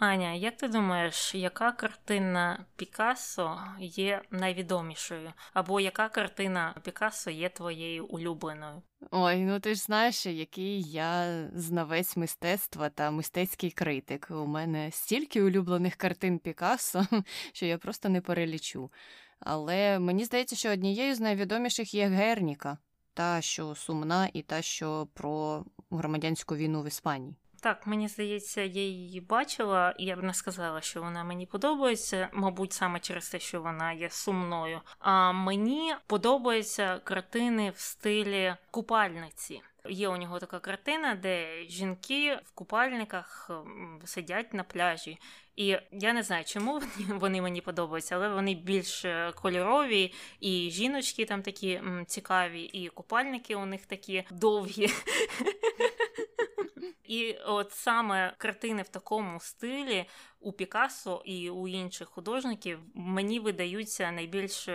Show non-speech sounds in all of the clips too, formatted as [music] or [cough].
Аня, як ти думаєш, яка картина Пікассо є найвідомішою? Або яка картина Пікассо є твоєю улюбленою? Ой, ну ти ж знаєш, який я знавець мистецтва та мистецький критик. У мене стільки улюблених картин Пікассо, [laughs] що я просто не перелічу. Але мені здається, що однією з найвідоміших є Герніка, та, що сумна, і та, що про громадянську війну в Іспанії. Так, мені здається, я її бачила, і я б не сказала, що вона мені подобається, мабуть, саме через те, що вона є сумною. А мені подобаються картини в стилі купальниці. Є у нього така картина, де жінки в купальниках сидять на пляжі. І я не знаю, чому вони мені подобаються, але вони більш е, кольорові, і жіночки там такі цікаві, і купальники у них такі довгі. [laughs] І от саме картини в такому стилі у Пікассо і у інших художників мені видаються найбільш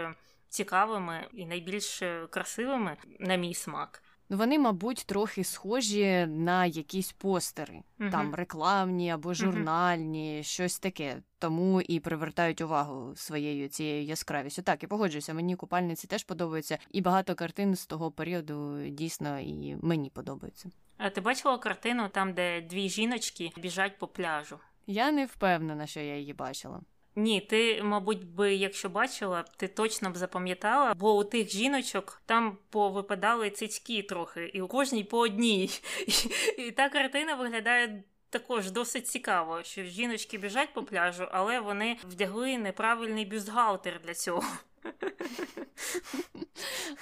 цікавими і найбільш красивими на мій смак. Вони, мабуть, трохи схожі на якісь постери, uh-huh. там рекламні або журнальні, uh-huh. щось таке. Тому і привертають увагу своєю цією яскравістю. Так, і погоджуюся, мені купальниці теж подобаються, і багато картин з того періоду дійсно і мені подобаються. А ти бачила картину там, де дві жіночки біжать по пляжу? Я не впевнена, що я її бачила. Ні, ти, мабуть, би, якщо бачила, ти точно б запам'ятала, бо у тих жіночок там повипадали цицьки трохи, і у кожній по одній. [laughs] І та картина виглядає. Також досить цікаво, що жіночки біжать по пляжу, але вони вдягли неправильний бюстгальтер для цього.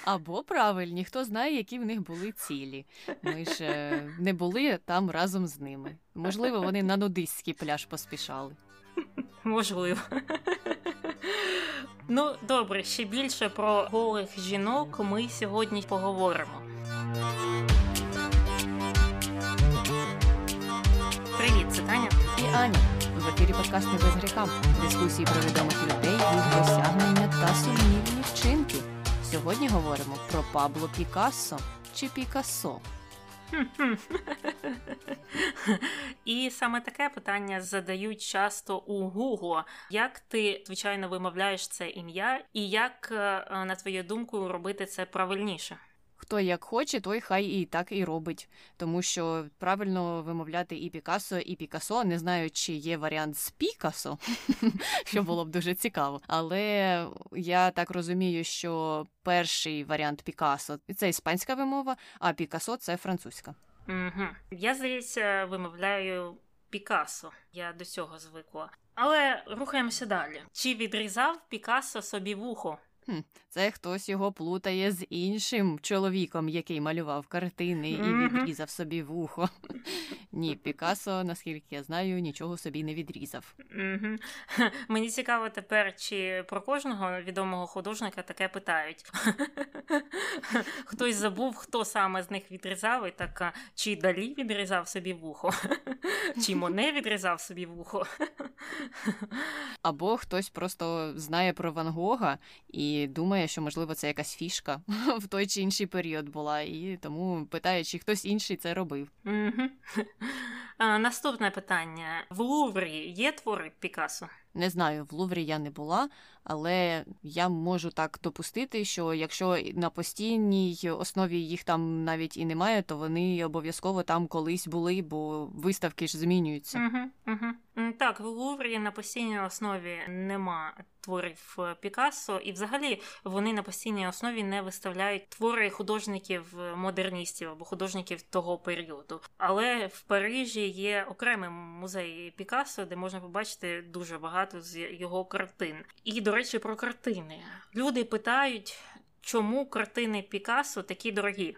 Або правильні, хто знає, які в них були цілі. Ми ж е, не були там разом з ними. Можливо, вони на нудистський пляж поспішали. Можливо. Ну, добре, ще більше про голих жінок ми сьогодні поговоримо. Привіт, це Таня і Аня. В ефірі подкаст «Не без гріха. Дискусії про відомих людей, їх досягнення та сумнівні вчинки. Сьогодні говоримо про Пабло Пікассо чи Пікассо. [laughs] І саме таке питання задають часто у Google. Як ти, звичайно, вимовляєш це ім'я, і як, е, на твою думку, робити це правильніше? Хто як хоче, той хай і так і робить, тому що правильно вимовляти і Пікасо, і Пікасо. Не знаю, чи є варіант з Пікасо, [laughs] що було б дуже цікаво. Але я так розумію, що перший варіант Пікасо це іспанська вимова, а Пікасо це французька. Я здається, вимовляю Пікасо. Я до цього звикла. Але рухаємося далі. Чи відрізав Пікасо собі вухо? Хм, Це хтось його плутає з іншим чоловіком, який малював картини і відрізав собі вухо. [laughs] Ні, Пікасо, наскільки я знаю, нічого собі не відрізав. [laughs] Мені цікаво тепер, чи про кожного відомого художника таке питають. [laughs] Хтось забув, хто саме з них відрізав, і так чи далі відрізав собі вухо, чи Моне відрізав собі вухо. Або хтось просто знає про Ван Гога і думає, що можливо це якась фішка [laughs] в той чи інший період була, і тому питає, чи хтось інший це робив. [laughs] Наступне питання: в Луврі є твори Пікасо? Не знаю, в Луврі я не була, але я можу так допустити, що якщо на постійній основі їх там навіть і немає, то вони обов'язково там колись були, бо виставки ж змінюються. Угу, угу. Так, в Луврі на постійній основі нема творів Пікассо, і взагалі вони на постійній основі не виставляють твори художників-модерністів або художників того періоду. Але в Парижі є окремий музей Пікассо, де можна побачити дуже багато з його картин. І, до речі, про картини. Люди питають, чому картини Пікассо такі дорогі.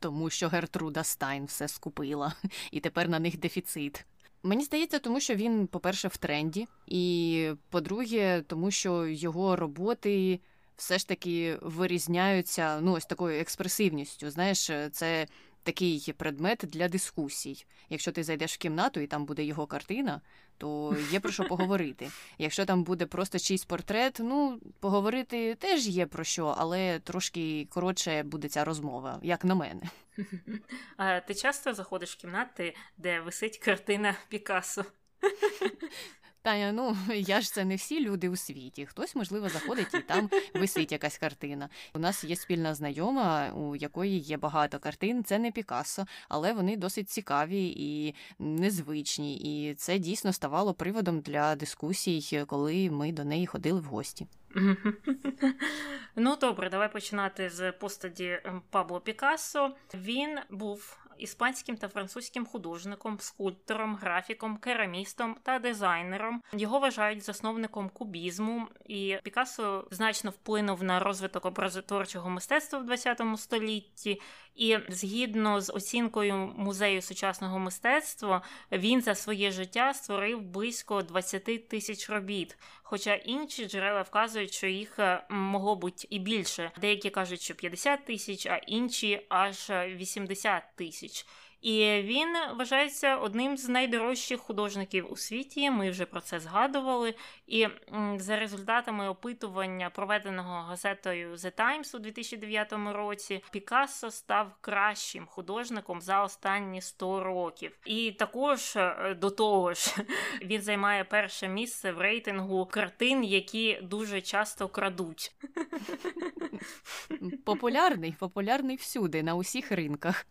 Тому що Гертруда Стайн все скупила, і тепер на них дефіцит. Мені здається, тому що він, по-перше, в тренді, і по-друге, тому що його роботи все ж таки вирізняються ну, ось такою експресивністю. Знаєш, це такий предмет для дискусій. Якщо ти зайдеш в кімнату і там буде його картина, то є про що поговорити. Якщо там буде просто чийсь портрет, ну поговорити теж є про що, але трошки коротше буде ця розмова, як на мене. [laughs] А Ти часто заходиш в кімнати, де висить картина Пікассо? [laughs] Таня, ну [laughs] я ж це не всі люди у світі. Хтось, можливо, заходить і там висить якась картина. У нас є спільна знайома, у якої є багато картин. Це не Пікассо, але вони досить цікаві і незвичні. І це дійсно ставало приводом для дискусій, коли ми до неї ходили в гості. [laughs] Ну добре, давай починати з постаді ем, Пабло Пікассо. Він був іспанським та французьким художником, скульптором, графіком, керамістом та дизайнером. Його вважають засновником кубізму, і Пікассо значно вплинув на розвиток образотворчого мистецтва в ХХ столітті. І згідно з оцінкою музею сучасного мистецтва, він за своє життя створив близько 20 тисяч робіт. Хоча інші джерела вказують, що їх е, могло бути і більше. Деякі кажуть, що 50 тисяч, а інші аж 80 тисяч. І він вважається одним з найдорожчих художників у світі. Ми вже про це згадували. І за результатами опитування, проведеного газетою The Times у 2009 році, Пікассо став кращим художником за останні 100 років. І також е, до того ж [laughs] він займає перше місце в рейтингу картин, які дуже часто крадуть. Популярний, популярний всюди, на усіх ринках.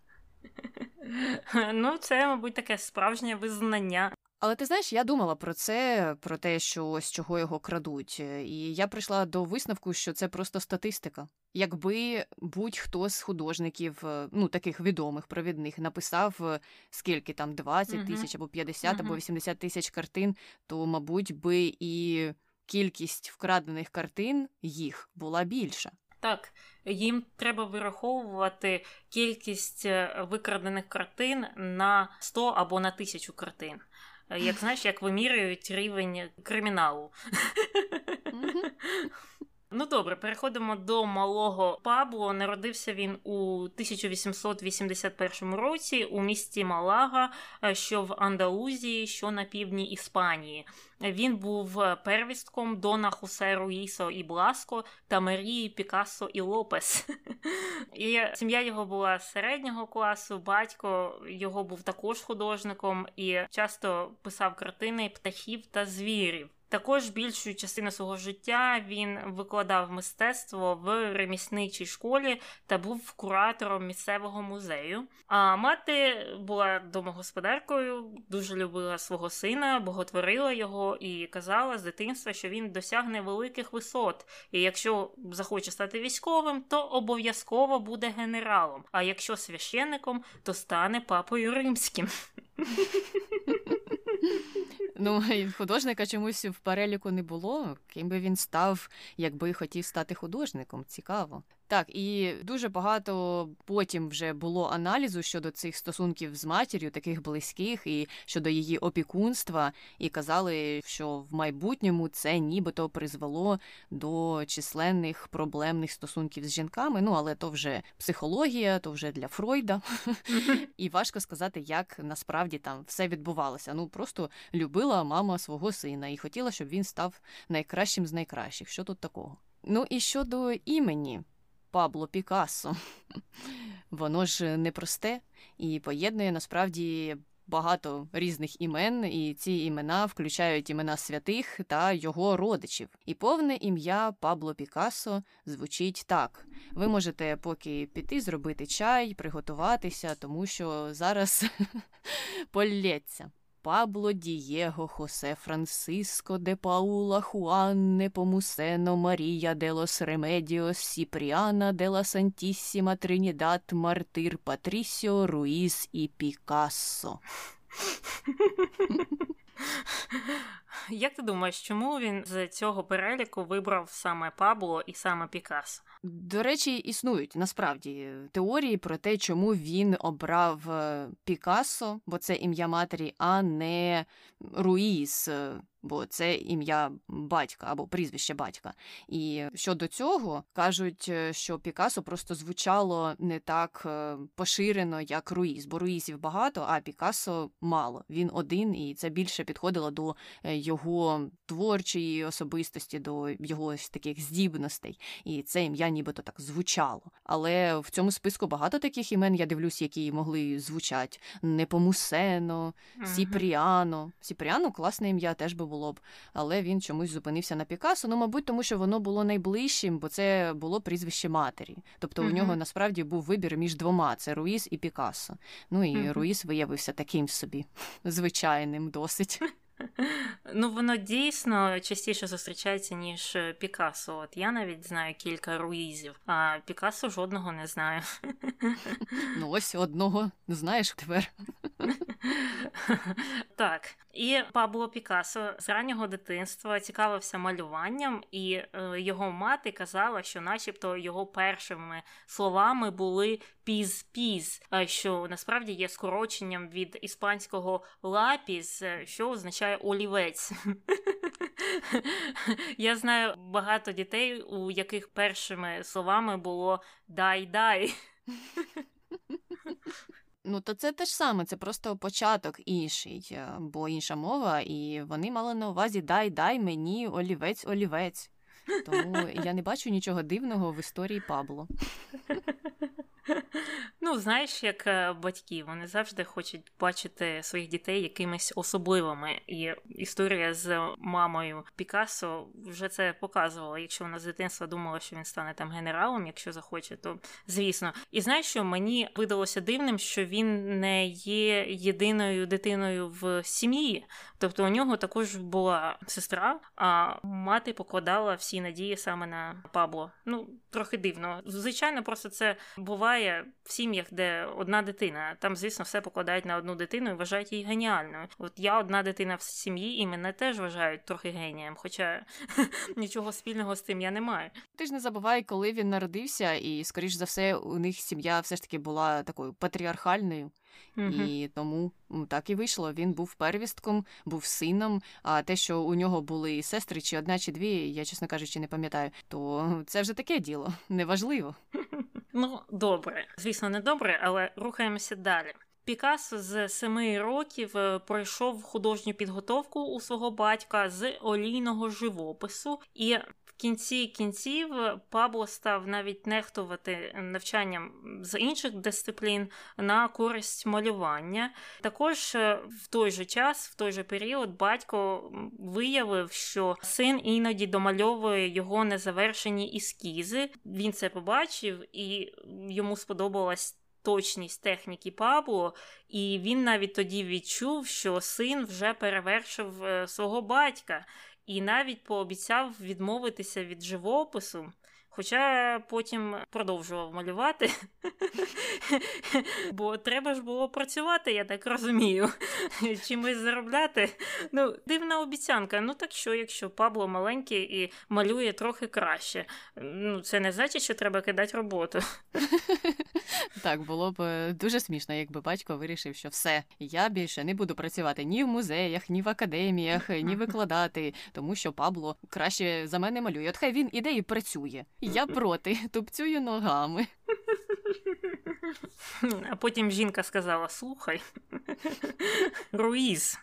[laughs] Ну, це, мабуть, таке справжнє визнання. Але ти знаєш, я думала про це, про те, що ось чого його крадуть, і я прийшла до висновку, що це просто статистика. Якби будь-хто з художників, е, ну таких відомих провідних, написав е, скільки там 20 тисяч або 50 або 80 тисяч картин, то, мабуть, би і кількість вкрадених картин їх була більша. Так, їм треба вираховувати кількість е, викрадених картин на 100 або на 1000 картин. Е, як знаєш, як вимірюють рівень криміналу. [laughs] Ну добре, переходимо до малого Пабло. Народився він у 1881 році у місті Малага, е, що в Андалузії, що на півдні Іспанії. Він був первістком Дона Хусе Руїсо і Бласко та Марії Пікассо і Лопес. [laughs] І Сім'я його була середнього класу, батько його був також художником і часто писав картини птахів та звірів. Також більшу частину свого життя він викладав мистецтво в ремісничій школі та був куратором місцевого музею. А мати була домогосподаркою, дуже любила свого сина, боготворила його і казала з дитинства, що він досягне великих висот. І якщо захоче стати військовим, то обов'язково буде генералом. А якщо священником, то стане папою римським. [laughs] Ну, художника чомусь в переліку не було. Ким би він став, якби хотів стати художником. Цікаво. Так, і дуже багато потім вже було аналізу щодо цих стосунків з матір'ю, таких близьких, і щодо її опікунства, і казали, що в майбутньому це нібито призвело до численних проблемних стосунків з жінками. Ну, але то вже психологія, то вже для Фройда. І важко сказати, як насправді там все відбувалося. Ну просто любила мама свого сина і хотіла, щоб він став найкращим з найкращих. Що тут такого? Ну і щодо імені. Пабло Пікассо. [laughs] Воно ж непросте і поєднує насправді багато різних імен, і ці імена включають імена святих та його родичів. І повне ім'я Пабло Пікассо звучить так: ви можете поки піти зробити чай, приготуватися, тому що зараз [laughs] полється. Пабло Дієго, Хосе Франциско, де Паула, Хуан Непомусено, Марія де лос Ремедіос, Сіпріана де ла Сантіссіма, Тринідад, Мартир, Патрісіо, Руїс і Пікассо. Як ти думаєш, чому він з цього переліку вибрав саме Пабло і саме Пікассо? До речі, існують насправді теорії про те, чому він обрав е, Пікассо, бо це ім'я матері, а не Руїс. Бо це ім'я батька або прізвище батька. І щодо цього кажуть, е, що Пікасо просто звучало не так е, поширено, як Руїс, бо Руїсів багато, а Пікасо мало. Він один, і це більше підходило до е, його творчої особистості, до його ось таких здібностей. І це ім'я нібито так звучало. Але в цьому списку багато таких імен я дивлюсь, які могли звучати Непомусено, Сіпріано. Сіпріано класне ім'я теж би було б, але він чомусь зупинився на Пікасо. Ну, мабуть, тому що воно було найближчим, бо це було прізвище матері. Тобто у нього насправді був вибір між двома: це Руїс і Пікасо. Ну і Руїс виявився таким собі [laughs] звичайним досить. [laughs] Ну, воно дійсно частіше зустрічається, ніж Пікасо. От я навіть знаю кілька руїзів, а Пікасо жодного не знаю. [laughs] Ну, ось одного знаєш тепер. Так, і Пабло Пікасо з раннього дитинства цікавився малюванням, і е, його мати казала, що, начебто, його першими словами були піз-піз, що насправді є скороченням від іспанського лапіс, е, що означає олівець. [laughs] Я знаю багато дітей, у яких першими словами було дай-дай. [laughs] Ну, то це те ж саме, це просто початок інший, е, бо інша мова, і вони мали на увазі дай дай мені олівець олівець. Тому я не бачу нічого дивного в історії Пабло. [laughs] [laughs] Ну, знаєш, як е, батьки, вони завжди хочуть бачити своїх дітей якимись особливими. І історія з мамою Пікассо вже це показувала. Якщо вона з дитинства думала, що він стане там генералом, якщо захоче, то звісно. І знаєш, що мені видалося дивним, що він не є єдиною дитиною в сім'ї. Тобто у нього також була сестра, а мати покладала всі надії саме на Пабло. Ну, трохи дивно. Звичайно, просто це буває в сім'ях, де одна дитина. Там, звісно, все покладають на одну дитину і вважають її геніальною. От я одна дитина в сім'ї, і мене теж вважають трохи генієм, хоча [laughs] нічого спільного з тим я не маю. Ти ж не забувай, коли він народився, і скоріш за все, у них сім'я все ж таки була такою патріархальною. Mm-hmm. І тому так і вийшло. Він був первістком, був сином. А те, що у нього були сестри, чи одна, чи дві, я чесно кажучи, не пам'ятаю, то це вже таке діло, [laughs] неважливо. [laughs] Ну, добре, звісно, не добре, але рухаємося далі. Пікассо з семи років е, пройшов художню підготовку у свого батька з олійного живопису, і кінці кінців Пабло став навіть нехтувати навчанням з інших дисциплін на користь малювання. Також е, в той же час, в той же період, батько виявив, що син іноді домальовує його незавершені ескізи. Він це побачив і йому сподобалась точність техніки Пабло, і він навіть тоді відчув, що син вже перевершив е, свого батька, і навіть пообіцяв відмовитися від живопису. Хоча потім продовжував малювати, бо треба ж було працювати, я так розумію, чимось заробляти. Ну, дивна обіцянка. Ну так що, якщо Пабло маленький і малює трохи краще, ну це не значить, що треба кидати роботу. Так, було б е, дуже смішно, якби батько вирішив, що все, я більше не буду працювати ні в музеях, ні в академіях, ні викладати, тому що Пабло краще за мене малює. От хай він іде і працює. Я проти, [laughs] тупцюю ногами. А потім жінка сказала: слухай, [laughs] Руїз.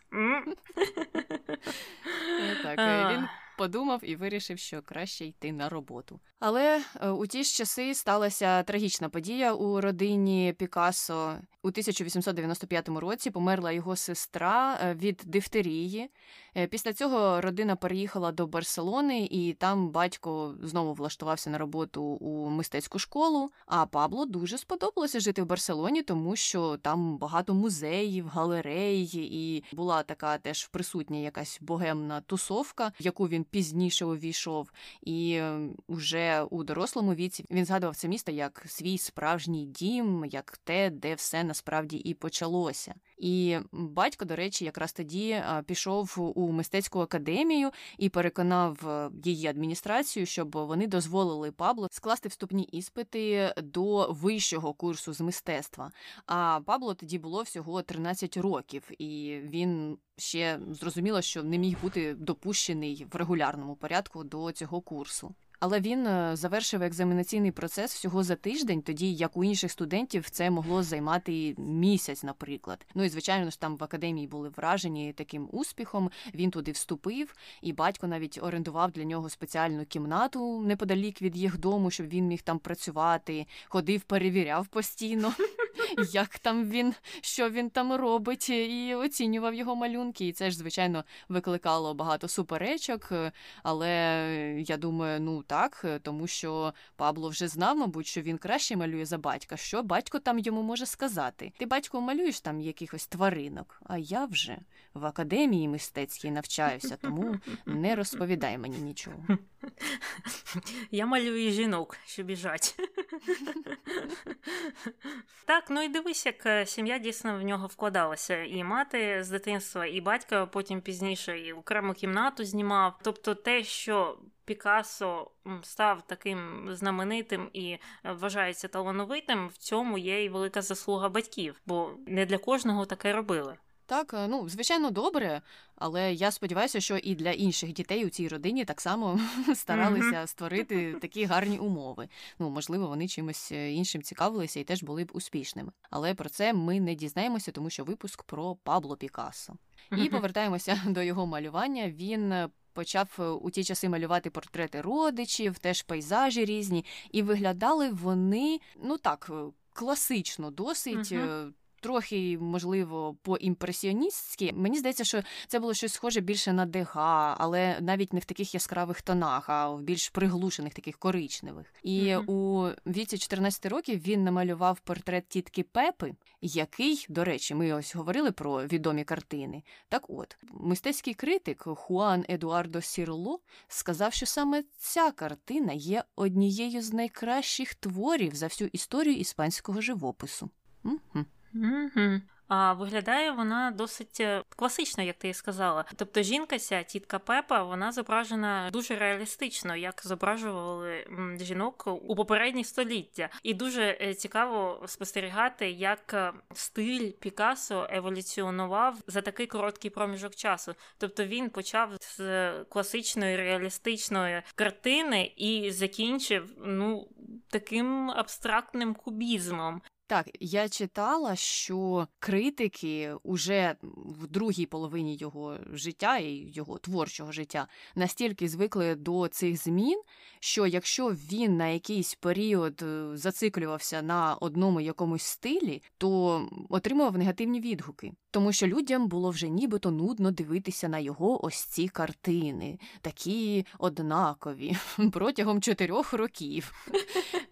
Так, він подумав і вирішив, що краще йти на роботу. Але е, у ті ж часи сталася трагічна подія у родині Пікассо. У 1895 році померла його сестра е, від дифтерії. Е, після цього родина переїхала до Барселони, і там батько знову влаштувався на роботу у мистецьку школу. А Пабло дуже сподобалося жити в Барселоні, тому що там багато музеїв, галерей, і була така теж присутня якась богемна тусовка, в яку він пізніше увійшов. І уже у дорослому віці він згадував це місто як свій справжній дім, як те, де все насправді і почалося. І батько, до речі, якраз тоді пішов у мистецьку академію і переконав е, її адміністрацію, щоб вони дозволили Пабло скласти вступні іспити до вищого курсу з мистецтва. А Пабло тоді було всього 13 років, і він ще зрозуміло, що не міг бути допущений в регулярному порядку до цього курсу. Але він е, завершив екзаменаційний процес всього за тиждень, тоді як у інших студентів це могло займати місяць, наприклад. Ну і звичайно ж там в академії були вражені таким успіхом. Він туди вступив, і батько навіть орендував для нього спеціальну кімнату неподалік від їх дому, щоб він міг там працювати, ходив, перевіряв постійно. [laughs] Як там він, що він там робить, і оцінював його малюнки. І це ж, звичайно, викликало багато суперечок. Але я думаю, ну так, тому що Пабло вже знав, мабуть, що він краще малює за батька. Що батько там йому може сказати? Ти батько малюєш там якихось тваринок, а я вже в академії мистецькій навчаюся, тому не розповідай мені нічого. Я малюю жінок, що біжать. Так, ну і дивись, як е, сім'я дійсно в нього вкладалася. І мати з дитинства, і батька потім пізніше і окрему кімнату знімав. Тобто те, що Пікассо став таким знаменитим і е, вважається талановитим, в цьому є і велика заслуга батьків, бо не для кожного таке робили. Так, е, ну звичайно, добре, але я сподіваюся, що і для інших дітей у цій родині так само [laughs] старалися створити такі гарні умови. Ну, можливо, вони чимось е, іншим цікавилися і теж були б успішними. Але про це ми не дізнаємося, тому що випуск про Пабло Пікассо. І повертаємося [laughs] до його малювання. Він почав е, у ті часи малювати портрети родичів, теж пейзажі різні, і виглядали вони ну так класично, досить. Трохи, можливо, по-імпресіоністськи. Мені здається, що це було щось схоже більше на дега, але навіть не в таких яскравих тонах, а в більш приглушених, таких коричневих. І mm-hmm. у віці 14 років він намалював портрет тітки Пепи, який, до речі, ми ось говорили про відомі картини. Так от, мистецький критик Хуан Едуардо Сірло сказав, що саме ця картина є однією з найкращих творів за всю історію іспанського живопису. Угу. Угу. А виглядає вона досить е, класично, як ти і сказала. Тобто, жінка ця тітка Пепа, вона зображена дуже реалістично, як зображували жінок у попередні століття, і дуже е, цікаво спостерігати, як е, стиль Пікассо еволюціонував за такий короткий проміжок часу. Тобто він почав з класичної реалістичної картини і закінчив ну таким абстрактним кубізмом. Так, я читала, що критики уже в другій половині його життя і його творчого життя настільки звикли до цих змін, що якщо він на якийсь період е, зациклювався на одному якомусь стилі, то отримував негативні відгуки, тому що людям було вже нібито нудно дивитися на його ось ці картини, такі однакові [laughs] протягом чотирьох років.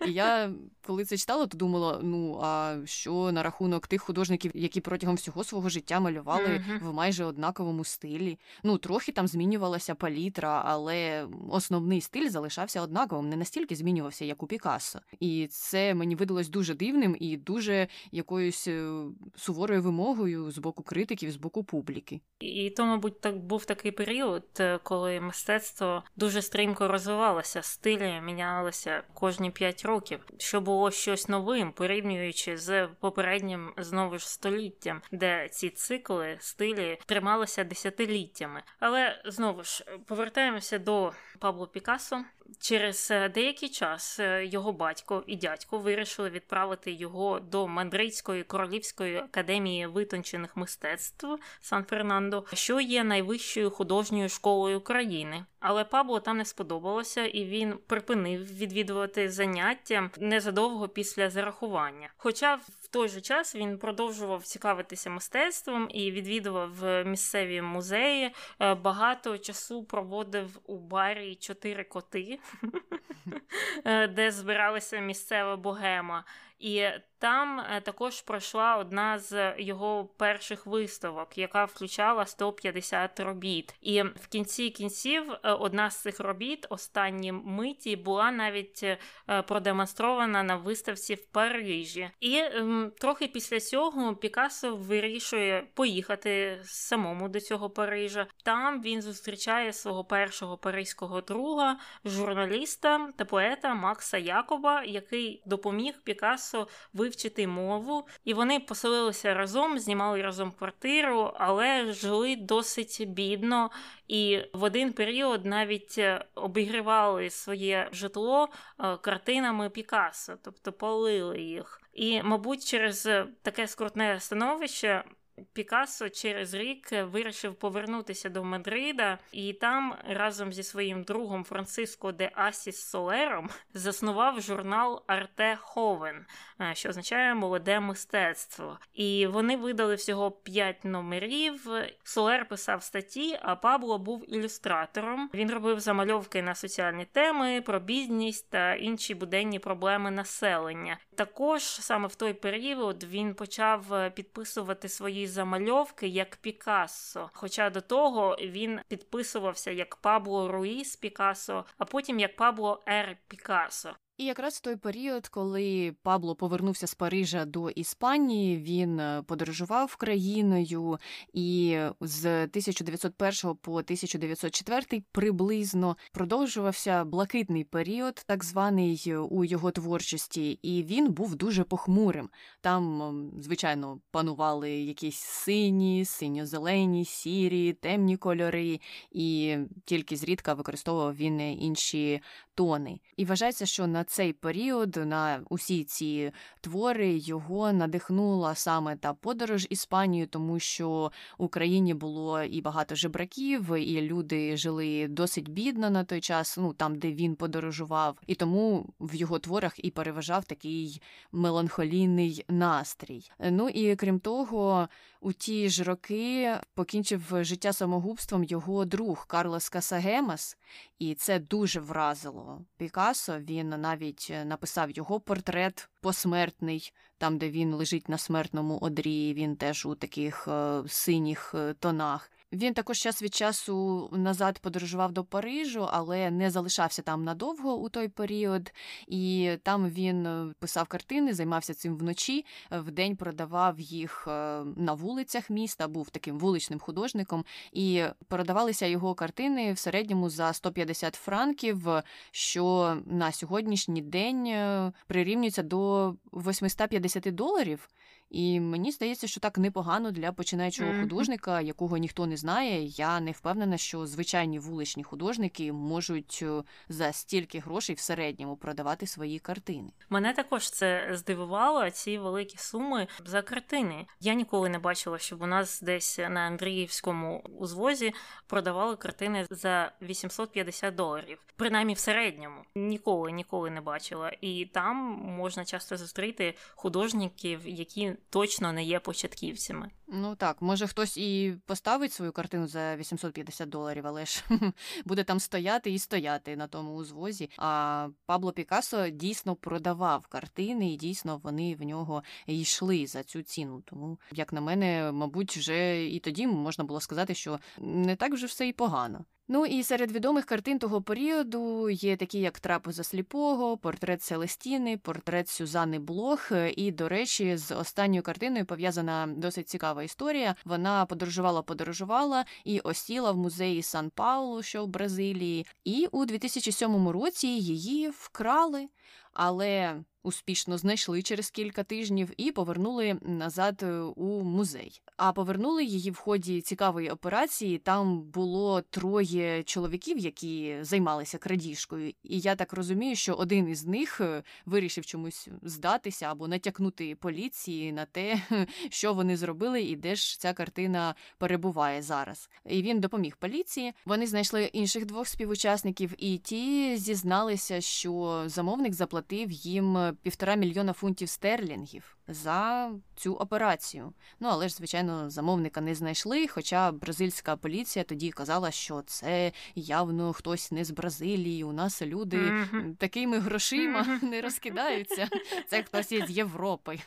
І я коли це читала, то думала: ну а що на рахунок тих художників, які протягом всього свого життя малювали в майже однаковому стилі? Ну трохи там змінювалася палітра, але основний стиль залишався однаковим, не настільки змінювався, як у Пікассо. І це мені видалось дуже дивним і дуже якоюсь е, суворою вимогою з боку критиків, з боку публіки. І то, мабуть, так був такий період, е, коли мистецтво дуже стрімко розвивалося, стилі мінялися кожні п'ять років, що було щось новим, порівнюючи з попереднім знову ж століттям, де ці цикли стилі трималися десятиліттями. Але знову ж повертаємося до Пабло Пікассо. Через е, деякий час е, його батько і дядько вирішили відправити його до Мандрейської королівської академії витончених мистецтв Сан Фернандо, що є найвищою художньою школою країни. Але Пабло там не сподобалося, і він припинив відвідувати заняття незадовго після зарахування. Хоча в той же час він продовжував цікавитися мистецтвом і відвідував місцеві музеї. Е, багато часу проводив у барі чотири коти, [laughs] е, де збиралася місцева богема. І там е, також пройшла одна з його перших виставок, яка включала 150 робіт. І в кінці кінців е, одна з цих робіт, останні миті, була навіть е, продемонстрована на виставці в Парижі. І ем, трохи після цього Пікассо вирішує поїхати самому до цього Парижа. Там він зустрічає свого першого паризького друга, журналіста та поета Макса Якоба, який допоміг Пікассо вивчити мову, і вони поселилися разом, знімали разом квартиру, але жили досить бідно. І в один період навіть е, обігрівали своє житло е, картинами Пікассо, тобто палили їх. І, мабуть, через таке скрутне становище Пікассо через рік вирішив повернутися до Мадрида, і там разом зі своїм другом Франциско де Асіс Солером заснував журнал Арте Ховен, е, що означає молоде мистецтво. І вони видали всього п'ять номерів. Солер писав статті, а Пабло був ілюстратором. Він робив замальовки на соціальні теми, про бідність та інші буденні проблеми населення. Також саме в той період він почав підписувати свої замальовки як Пікассо. Хоча до того він підписувався як Пабло Руїс Пікассо, а потім як Пабло Р. Пікассо. І якраз в той період, коли Пабло повернувся з Парижа до Іспанії, він е, подорожував країною, і з 1901 по 1904 приблизно продовжувався блакитний період, так званий е, у його творчості, і він був дуже похмурим. Там, звичайно, панували якісь сині, синьо-зелені, сірі, темні кольори, і тільки зрідка використовував він інші тони. І вважається, що на цей період, на усі ці твори його надихнула саме та подорож Іспанію, тому що в Україні було і багато жебраків, і люди жили досить бідно на той час, ну там, де він подорожував, і тому в його творах і переважав такий меланхолійний настрій. Ну і крім того, у ті ж роки покінчив життя самогубством його друг Карлос Касагемас, і це дуже вразило Пікассо. Він навіть написав його портрет посмертний, там де він лежить на смертному одрі. Він теж у таких е, синіх е, тонах. Він також час від часу назад подорожував до Парижу, але не залишався там надовго у той період, і там він е, писав картини, займався цим вночі. Вдень продавав їх е, на вулицях міста, був таким вуличним художником, і продавалися його картини в середньому за 150 франків, що на сьогоднішній день е, прирівнюється до 850 доларів. І мені здається, що так непогано для починаючого mm-hmm. художника, якого ніхто не знає. Я не впевнена, що звичайні вуличні художники можуть е, за стільки грошей в середньому продавати свої картини. Мене також це здивувало ці великі суми за картини. Я ніколи не бачила, щоб у нас десь на Андріївському узвозі продавали картини за 850 доларів, принаймні в середньому. Ніколи ніколи не бачила. І там можна часто зустріти художників, які точно не є початківцями. Ну так, може хтось і поставить свою картину за 850 доларів, але ж [laughs] буде там стояти і стояти на тому узвозі. А Пабло Пікассо дійсно продавав картини, і дійсно вони в нього йшли за цю ціну. Тому, як на мене, мабуть, вже і тоді можна було сказати, що не так вже все і погано. Ну і серед відомих картин того періоду є такі, як Трапеза сліпого, портрет Селестіни, портрет Сюзани Блох. І, до речі, з останньою картиною пов'язана досить цікава історія. Вона подорожувала, подорожувала і осіла в музеї Сан Паулу, що в Бразилії. І у 2007 році її вкрали. Але успішно знайшли через кілька тижнів і повернули назад е, у музей. А повернули її в ході цікавої операції. Там було троє чоловіків, які займалися крадіжкою. І я так розумію, що один із них е, вирішив чомусь здатися або натякнути поліції на те, [laughs] що вони зробили, і де ж ця картина перебуває зараз. І він допоміг поліції. Вони знайшли інших двох співучасників, і ті зізналися, що замовник заплатив заплатив їм півтора мільйона фунтів стерлінгів за цю операцію. Ну але ж, звичайно, замовника не знайшли. Хоча бразильська поліція тоді казала, що це явно хтось не з Бразилії. У нас люди mm-hmm. такими грошима mm-hmm. не розкидаються. Це хтось із Європи.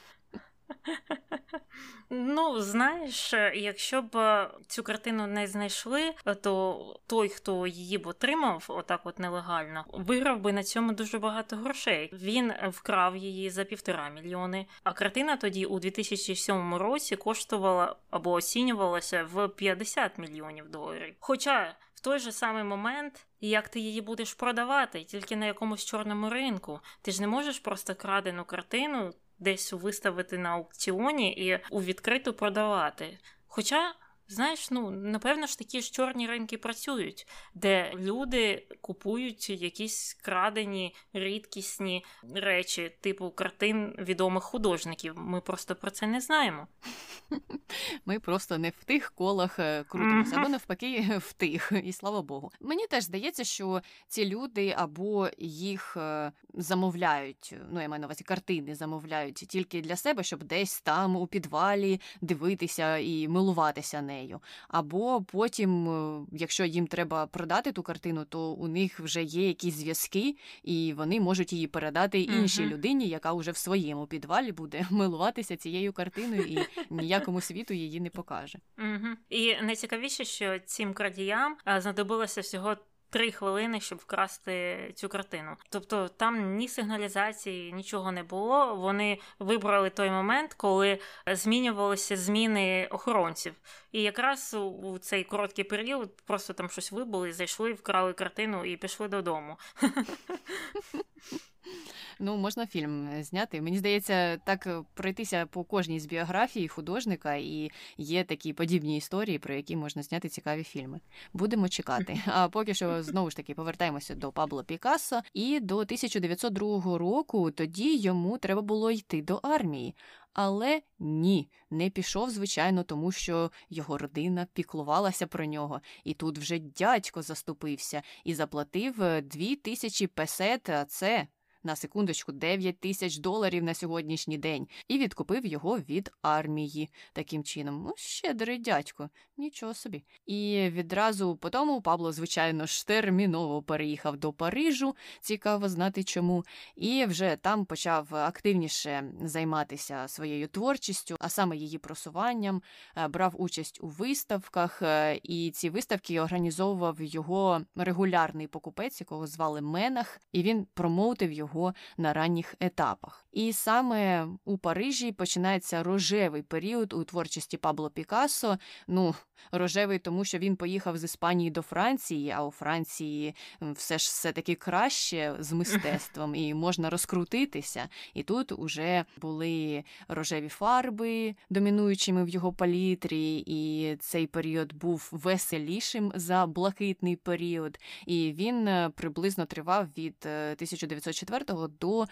Ну, знаєш, якщо б е, цю картину не знайшли, то той, хто її б отримав, отак от нелегально, виграв би на цьому дуже багато грошей. Він вкрав її за півтора мільйони. А картина тоді у 2007 році коштувала або оцінювалася в 50 мільйонів доларів. Хоча в той же самий момент. Як ти її будеш продавати тільки на якомусь чорному ринку? Ти ж не можеш просто крадену картину десь виставити на аукціоні і у відкриту продавати. Хоча. Знаєш, ну напевно ж такі ж чорні ринки працюють, де люди купують якісь крадені рідкісні речі, типу картин відомих художників. Ми просто про це не знаємо. [laughs] Ми просто не в тих колах е, крутимося, або навпаки, в тих, і слава Богу. Мені теж здається, що ці люди або їх е, замовляють, ну я маю на увазі картини замовляють тільки для себе, щоб десь там у підвалі дивитися і милуватися нею. Або потім, е, якщо їм треба продати ту картину, то у них вже є якісь зв'язки, і вони можуть її передати іншій людині, яка вже в своєму підвалі буде [laughs] милуватися цією картиною і ніякому світу її не покаже. І найцікавіше, що цим крадіям знадобилося всього три хвилини, щоб вкрасти цю картину. Тобто там ні сигналізації, нічого не було. Вони вибрали той момент, коли змінювалися зміни охоронців. І якраз у цей короткий період просто там щось вибули, зайшли, вкрали картину і пішли додому. [laughs] Ну, можна фільм е, зняти. Мені здається, так е, пройтися по кожній з біографії художника, і є такі подібні історії, про які можна зняти цікаві фільми. Будемо чекати. А поки що знову ж таки повертаємося до Пабло Пікассо. І до 1902 року тоді йому треба було йти до армії. Але ні, не пішов, звичайно, тому що його родина піклувалася про нього, і тут вже дядько заступився і заплатив е, дві тисячі песет, а це на секундочку 9 тисяч доларів на сьогоднішній день і відкупив його від армії. Таким чином, ну, щедрий дядько, нічого собі. І відразу по тому Пабло, звичайно ж, терміново переїхав до Парижу, цікаво знати чому, і вже там почав активніше займатися своєю творчістю, а саме її просуванням, е, брав участь у виставках, е, і ці виставки організовував його регулярний покупець, якого звали Менах, і він промоутив його його на ранніх етапах. І саме у Парижі починається рожевий період у творчості Пабло Пікассо. Ну, [laughs] рожевий, тому що він поїхав з Іспанії до Франції, а у Франції все ж все таки краще з [laughs] мистецтвом і можна розкрутитися. І тут уже були рожеві фарби домінуючими в його палітрі, і цей період був веселішим за блакитний період. І він е, приблизно тривав від 1904 е, до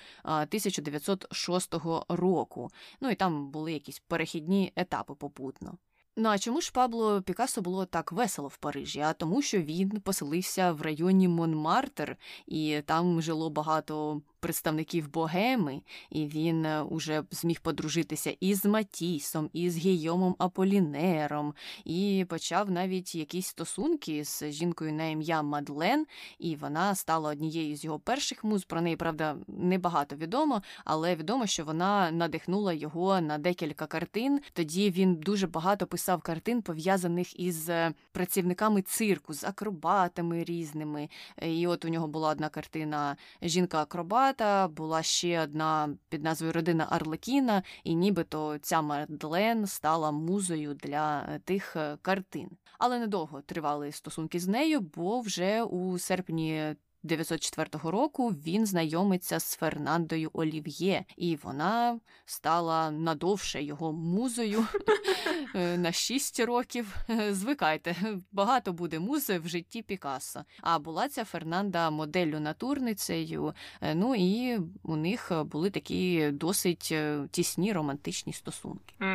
1906 року. Ну і там були якісь перехідні етапи попутно. Ну а чому ж Пабло Пікассо було так весело в Парижі? А тому, що він поселився в районі Монмартер, і там жило багато представників богеми, і він е, уже зміг подружитися і з Матісом, і з Гійомом Аполінером, і почав навіть якісь стосунки з жінкою на ім'я Мадлен, і вона стала однією з його перших муз. Про неї, правда, небагато відомо, але відомо, що вона надихнула його на декілька картин. Тоді він дуже багато писав картин, пов'язаних із е, працівниками цирку, з акробатами різними. І от у нього була одна картина Жінка-акробат дівчата, була ще одна під назвою Родина Арлекіна, і нібито ця Мадлен стала музою для е, тих е, картин. Але недовго тривали стосунки з нею, бо вже у серпні 1904 року він знайомиться з Фернандою Олів'є, і вона стала надовше його музою [laughs] е, на 6 років. Звикайте, багато буде музи в житті Пікассо. А була ця Фернанда моделлю натурницею. Е, ну і у них були такі досить е, тісні романтичні стосунки. [laughs]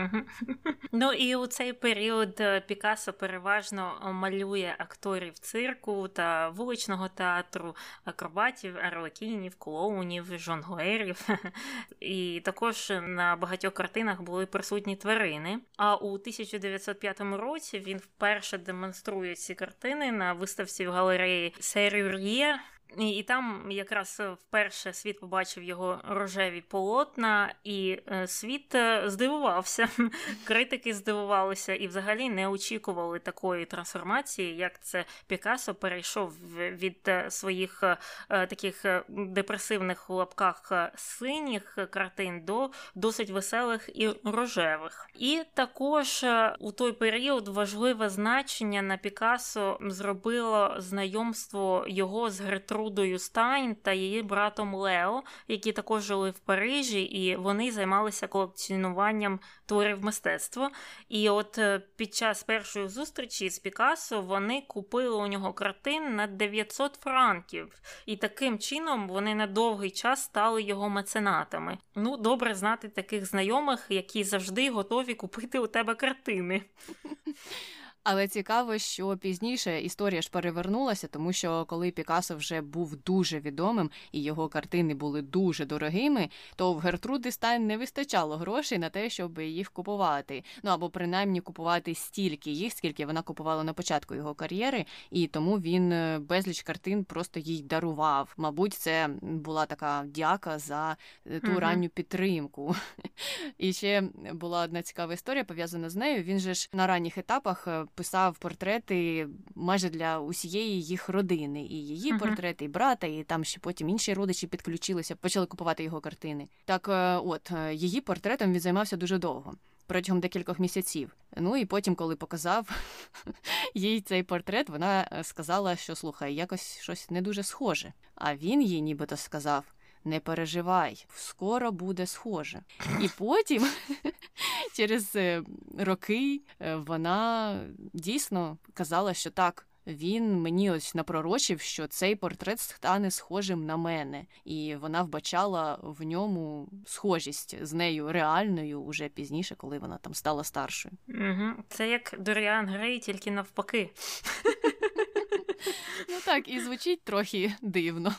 Ну і у цей період Пікассо переважно малює акторів цирку та вуличного театру. Акробатів, арлекінів, клоунів, жонглерів. [laughs] І також на багатьох картинах були присутні тварини. А у 1905 році він вперше демонструє ці картини на виставці в галереї Серюр'є і, і там якраз е, вперше світ побачив його рожеві полотна, і е, світ е, здивувався. [laughs] Критики здивувалися і взагалі не очікували такої трансформації, як це Пікассо перейшов від своїх таких депресивних в лапках синіх картин до досить веселих і рожевих. І також у той період важливе значення на Пікассо зробило знайомство його з Гретру. Рудою Стайн та її братом Лео, які також жили в Парижі, і вони займалися колекціонуванням творів мистецтва. І от е, під час першої зустрічі з Пікассо вони купили у нього картин на 900 франків, і таким чином вони на довгий час стали його меценатами. Ну, добре знати таких знайомих, які завжди готові купити у тебе картини. [laughs] Але цікаво, що пізніше історія ж перевернулася, тому що коли Пікассо вже був дуже відомим і його картини були дуже дорогими, то в Гертруди Стайн не вистачало грошей на те, щоб їх купувати. Ну або принаймні купувати стільки їх, скільки вона купувала на початку його кар'єри, і тому він е, безліч картин просто їй дарував. Мабуть, це була така дяка за е, ту mm-hmm. ранню підтримку. [laughs] І ще була одна цікава історія пов'язана з нею. Він же ж на ранніх етапах е, писав портрети майже для усієї їх родини, і її uh-huh. портрети, і брата, і там ще потім інші родичі підключилися, почали купувати його картини. Так, е, от е, її портретом він займався дуже довго. Протягом декількох місяців. Ну і потім, коли показав [laughs] їй цей портрет, вона е, сказала, що слухай, якось щось не дуже схоже. А він їй нібито сказав: не переживай, скоро буде схоже. І потім, [laughs] через е, роки, е, вона дійсно казала, що так. Він мені ось напророчив, що цей портрет стане схожим на мене, і вона вбачала в ньому схожість з нею реальною уже пізніше, коли вона там стала старшою. Угу. Це як Доріан Грей, тільки навпаки. [laughs] Ну так, і звучить трохи дивно.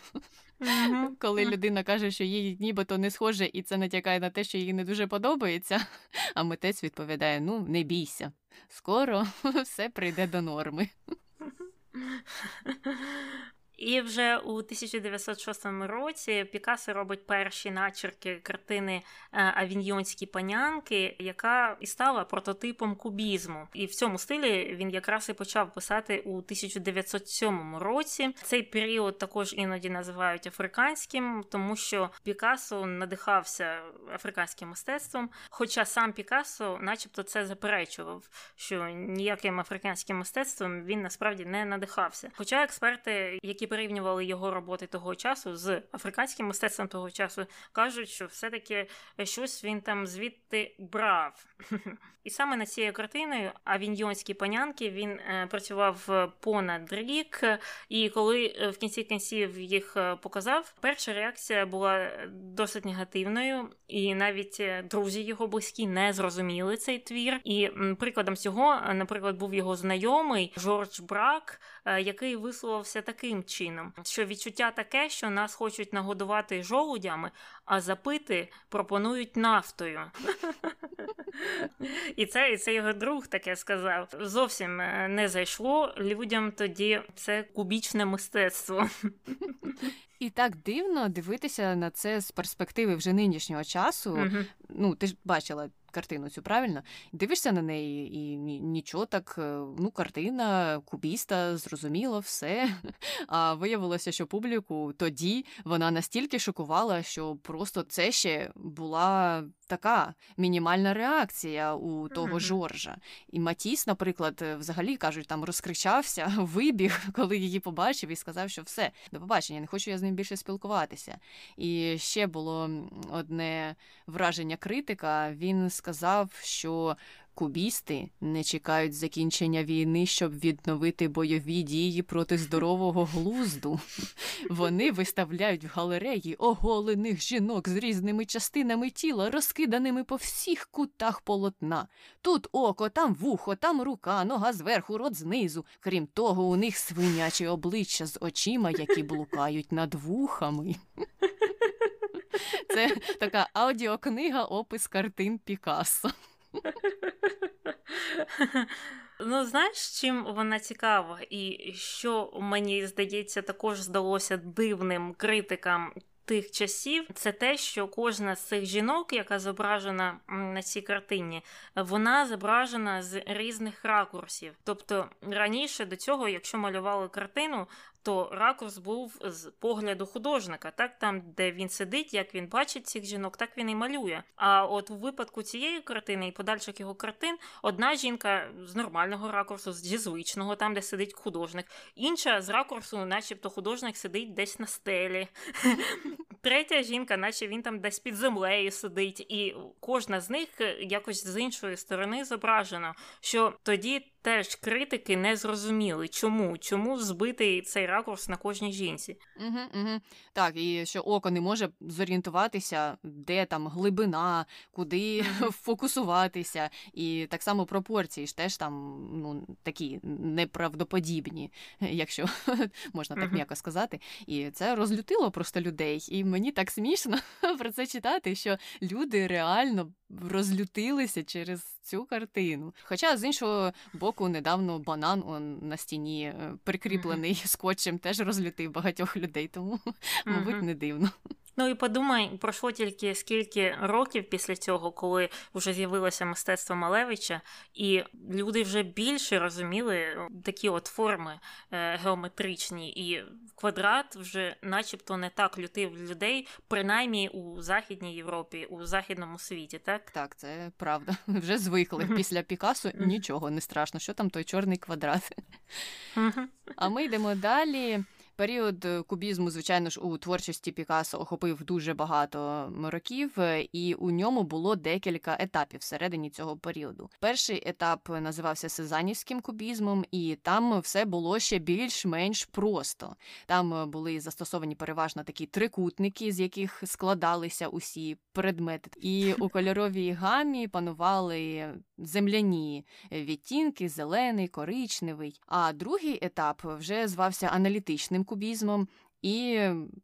Mm-hmm. [laughs] Коли людина каже, що їй нібито не схоже, і це натякає на те, що їй не дуже подобається, [laughs] а митець відповідає: ну, не бійся, скоро [laughs] все прийде до норми. І вже у 1906 році Пікассо робить перші начерки картини е, Авіньйонські панянки, яка і стала прототипом кубізму. І в цьому стилі він якраз і почав писати у 1907 році. Цей період також іноді називають африканським, тому що Пікассо надихався африканським мистецтвом. Хоча сам Пікассо, начебто, це заперечував, що ніяким африканським мистецтвом він насправді не надихався. Хоча експерти, які порівнювали його роботи того часу з африканським мистецтвом того часу, кажуть, що все-таки щось він там звідти брав. [laughs] І саме над цією картиною авіньйонські панянки він е, працював понад рік, і коли е, в кінці кінців їх е, показав, перша реакція була досить негативною, і навіть друзі його близькі не зрозуміли цей твір. І прикладом цього, наприклад, був його знайомий Жорж Брак, який висловився таким чином, що відчуття таке, що нас хочуть нагодувати жолудями, а запити пропонують нафтою. І це і це його друг таке сказав. Зовсім е, не зайшло людям тоді це кубічне мистецтво. І так дивно дивитися на це з перспективи вже нинішнього часу. uh Ну, ти ж бачила картину цю правильно? Дивишся на неї, і нічого так, е, ну, картина, кубіста, зрозуміло, все. [laughs] А виявилося, що публіку тоді вона настільки шокувала, що просто це ще була така мінімальна реакція у того mm-hmm. Жоржа. І Матіс, наприклад, взагалі кажуть, там розкричався, [laughs] вибіг, коли її побачив, і сказав, що все, до побачення, не хочу я з ним більше спілкуватися. І ще було одне враження критика. Він сказав, що Кубісти не чекають закінчення війни, щоб відновити бойові дії проти здорового глузду. Вони виставляють в галереї оголених жінок з різними частинами тіла, розкиданими по всіх кутах полотна. Тут око, там вухо, там рука, нога зверху, рот знизу. Крім того, у них свинячі обличчя з очима, які блукають над вухами. [laughs] Це така аудіокнига опис картин Пікассо. Ну, знаєш, чим вона цікава, і що мені здається, також здалося дивним критикам тих часів, це те, що кожна з цих жінок, яка зображена на цій картині, вона зображена з різних ракурсів. Тобто раніше до цього, якщо малювали картину, то ракурс був з погляду художника, так там, де він сидить, як він бачить цих жінок, так він і малює. А от у випадку цієї картини і подальших його картин одна жінка з нормального ракурсу, зі звичного, там, де сидить художник, інша з ракурсу, начебто, художник сидить десь на стелі. [laughs] Третя жінка, наче він там десь під землею сидить, і кожна з них якось з іншої сторони зображена, що тоді теж критики не зрозуміли, чому Чому збитий цей ракурс на кожній жінці. Угу, угу. Так, і що око не може зорієнтуватися, де там глибина, куди [laughs] фокусуватися, і так само пропорції ж теж там ну, такі неправдоподібні, якщо [laughs] можна так м'яко сказати. І це розлютило просто людей. І мені так смішно [laughs] про це читати, що люди реально розлютилися через цю картину. Хоча з іншого боку, недавно банан он на стіні е, прикріплений скотчем, теж розлютив багатьох людей, тому [laughs] мабуть не дивно. Ну і подумай, пройшло тільки скільки років після цього, коли вже з'явилося мистецтво Малевича, і люди вже більше розуміли е, такі от форми е, геометричні, і квадрат вже, начебто, не так лютив людей, принаймні у Західній Європі, у західному світі, так? Так, це правда. [laughs] Вже звикли. Після Пікасу нічого не страшно. Що там той чорний квадрат? А ми йдемо далі. Період е, кубізму, звичайно ж, у творчості Пікассо охопив дуже багато років, е, і у ньому було декілька етапів всередині цього періоду. Перший етап називався Сезанівським кубізмом, і там все було ще більш-менш просто. Там е, були застосовані переважно такі трикутники, з яких складалися усі предмети. І у кольоровій гамі панували земляні відтінки, зелений, коричневий. А другий етап вже звався аналітичним кубізмом, і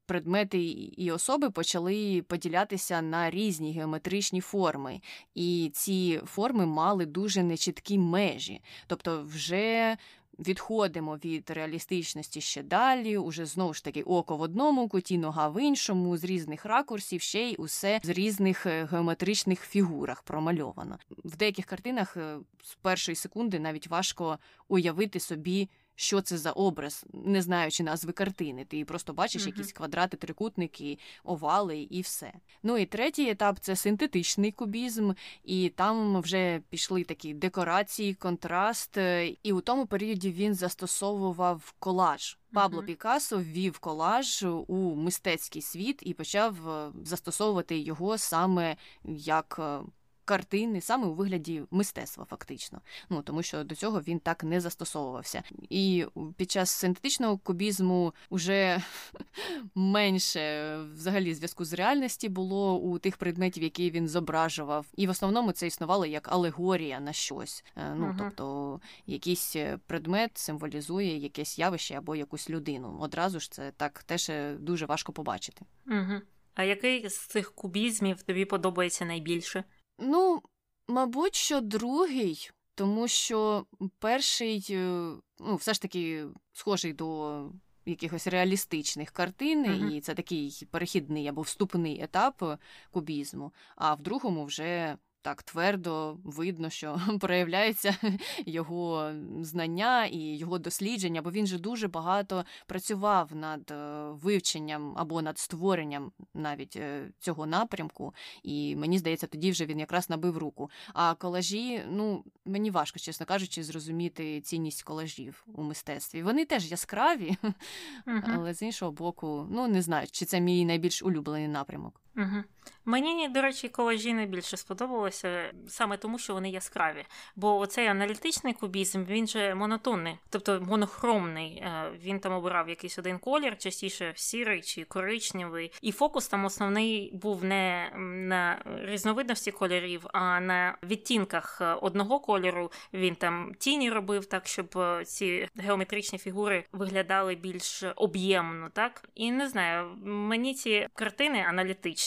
предмети і особи почали поділятися на різні геометричні форми, і ці форми мали дуже нечіткі межі, тобто вже. Відходимо від реалістичності ще далі, уже знову ж таки око в одному куті, нога в іншому, з різних ракурсів, ще й усе з різних е, геометричних фігурах промальовано. В деяких картинах е, з першої секунди навіть важко уявити собі що це за образ, не знаючи назви картини. Ти просто бачиш uh-huh. якісь квадрати, трикутники, овали і все. Ну і третій етап це синтетичний кубізм, і там вже пішли такі декорації, контраст. І у тому періоді він застосовував колаж. Пабло uh-huh. Пікассо ввів колаж у мистецький світ і почав е, застосовувати його саме як е, картини саме у вигляді мистецтва, фактично. Ну тому що до цього він так не застосовувався. І під час синтетичного кубізму вже [laughs] менше взагалі зв'язку з реальності було у тих предметів, які він зображував. І в основному це існувало як алегорія на щось. Е, ну uh тобто якийсь предмет символізує якесь явище або якусь людину. Одразу ж це так теж дуже важко побачити. uh А який з цих кубізмів тобі подобається найбільше? Ну, мабуть, що другий, тому що перший, е, ну, все ж таки схожий до якихось реалістичних картин, uh-huh. і це такий перехідний або вступний етап кубізму, а в другому вже так твердо видно, що [laughs] проявляється його знання і його дослідження, бо він же дуже багато працював над е, вивченням або над створенням навіть е, цього напрямку. І мені здається, тоді вже він якраз набив руку. А колажі, ну мені важко, чесно кажучи, зрозуміти цінність колажів у мистецтві. Вони теж яскраві, [laughs] але з іншого боку, ну не знаю, чи це мій найбільш улюблений напрямок. Угу. Мені, до речі, колажі найбільше сподобалося саме тому, що вони яскраві. Бо оцей аналітичний кубізм він же монотонний, тобто монохромний. Е, він там обирав якийсь один колір, частіше сірий чи коричневий. І фокус там основний був не на різновидності кольорів, а на відтінках одного кольору. Він там тіні робив так, щоб е, ці геометричні фігури виглядали більш об'ємно. так? І не знаю, мені ці картини аналітичні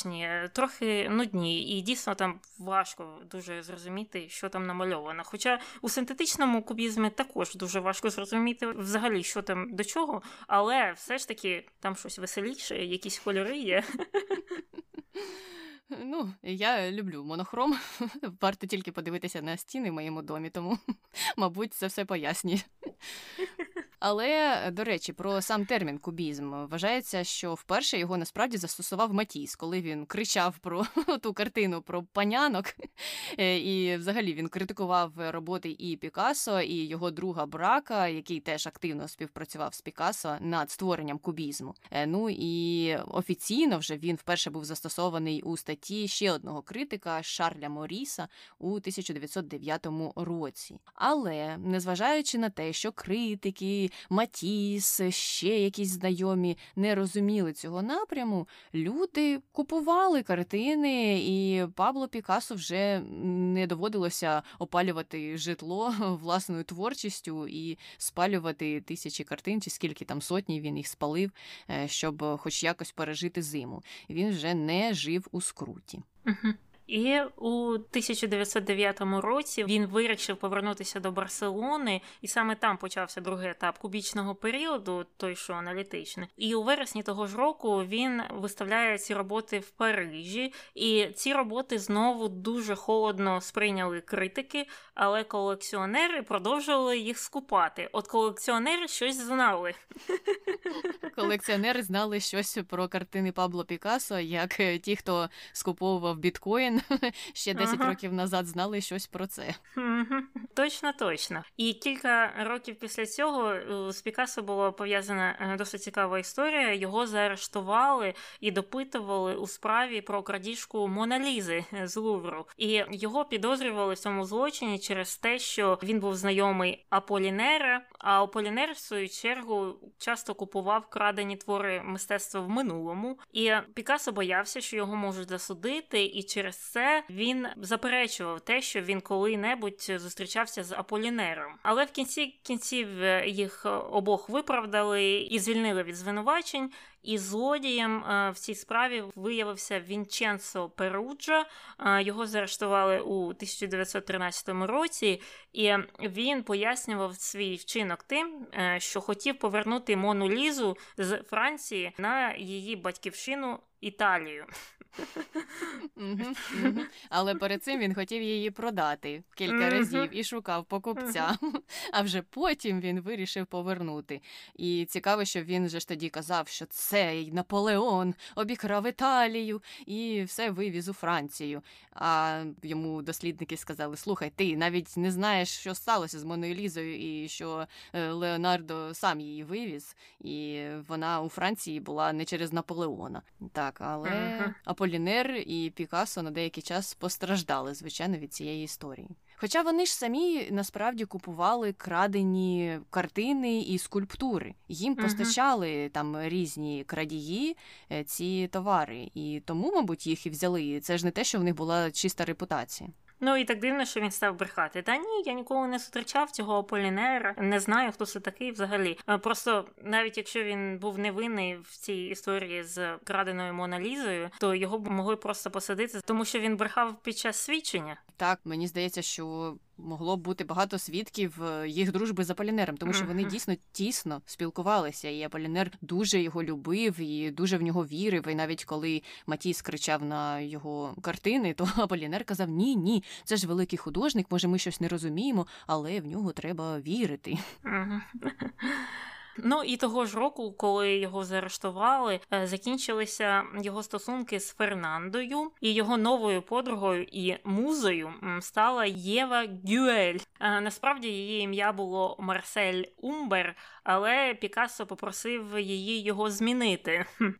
трохи нудні, і дійсно там важко дуже зрозуміти, що там намальовано. Хоча у синтетичному кубізмі також дуже важко зрозуміти взагалі, що там до чого, але все ж таки там щось веселіше, якісь кольори є. [laughs] Ну, я люблю монохром. [laughs] Варто тільки подивитися на стіни в моєму домі, тому, [laughs] мабуть, це все пояснює. Але, до речі, про сам термін кубізм вважається, що вперше його насправді застосував Матіс, коли він кричав про [laughs] ту картину про панянок. Е, і взагалі він критикував роботи і Пікассо, і його друга Брака, який теж активно співпрацював з Пікассо над створенням кубізму. Е, ну і офіційно вже він вперше був застосований у статті ще одного критика Шарля Моріса у 1909 році. Але незважаючи на те, що критики. Матіс, ще якісь знайомі не розуміли цього напряму, люди купували картини, і Пабло Пікассо вже не доводилося опалювати житло [laughs] власною творчістю і спалювати тисячі картин, чи скільки там сотні він їх спалив, е, щоб хоч якось пережити зиму. Він вже не жив у скруті. І у 1909 році він вирішив повернутися до Барселони, і саме там почався другий етап кубічного періоду, той що аналітичний. І у вересні того ж року він виставляє ці роботи в Парижі, і ці роботи знову дуже холодно сприйняли критики, але колекціонери продовжували їх скупати. От колекціонери щось знали. Колекціонери знали щось про картини Пабло Пікассо, як ті, хто скуповував біткоін. Ще 10 ага. років назад знали щось про це. Точно, точно. І кілька років після цього е, з Пікассо була пов'язана е, досить цікава історія. Його заарештували і допитували у справі про крадіжку Моналізи з Лувру. І його підозрювали в цьому злочині через те, що він був знайомий Аполінера, а Аполінер, в свою чергу, часто купував крадені твори мистецтва в минулому. І Пікассо боявся, що його можуть засудити, і через це він заперечував те, що він коли-небудь зустрічався з Аполінером. Але в кінці кінців е, їх обох виправдали і звільнили від звинувачень. І злодієм е, в цій справі виявився Вінченцо Перуджа. Е, його заарештували у 1913 році, і він пояснював свій вчинок тим, що хотів повернути Мону Лізу з Франції на її батьківщину Італію. Але перед цим він хотів її продати кілька разів і шукав покупця. А вже потім він вирішив повернути. І цікаво, що він же ж тоді казав, що цей Наполеон обікрав Італію і все вивіз у Францію. А йому дослідники сказали: слухай, ти навіть не знаєш, що сталося з Моною Лізою, і що е, Леонардо сам її вивіз, і вона у Франції була не через Наполеона. Так, але uh-huh. Аполінер і Пікассо на деякий час постраждали, звичайно, від цієї історії. Хоча вони ж самі насправді купували крадені картини і скульптури. Їм uh-huh. постачали там різні крадії е, ці товари, і тому, мабуть, їх і взяли. Це ж не те, що в них була чиста репутація. Ну і так дивно, що він став брехати. Та ні, я ніколи не зустрічав цього Аполінера, не знаю, хто це такий взагалі. Е, просто навіть якщо він був невинний в цій історії з краденою Моналізою, то його б могли просто посадити, тому що він брехав під час свідчення. Так, мені здається, що могло б бути багато свідків е, їх дружби з Аполінером, тому що вони дійсно тісно спілкувалися, і Аполінер дуже його любив і дуже в нього вірив. І навіть коли Матіс кричав на його картини, то [laughs] Аполінер казав: Ні, ні, це ж великий художник, може, ми щось не розуміємо, але в нього треба вірити. Ну і того ж року, коли його заарештували, е, закінчилися його стосунки з Фернандою, і його новою подругою і музою стала Єва Гюель. Е, насправді її ім'я було Марсель Умбер, але Пікассо попросив її його змінити. [laughs]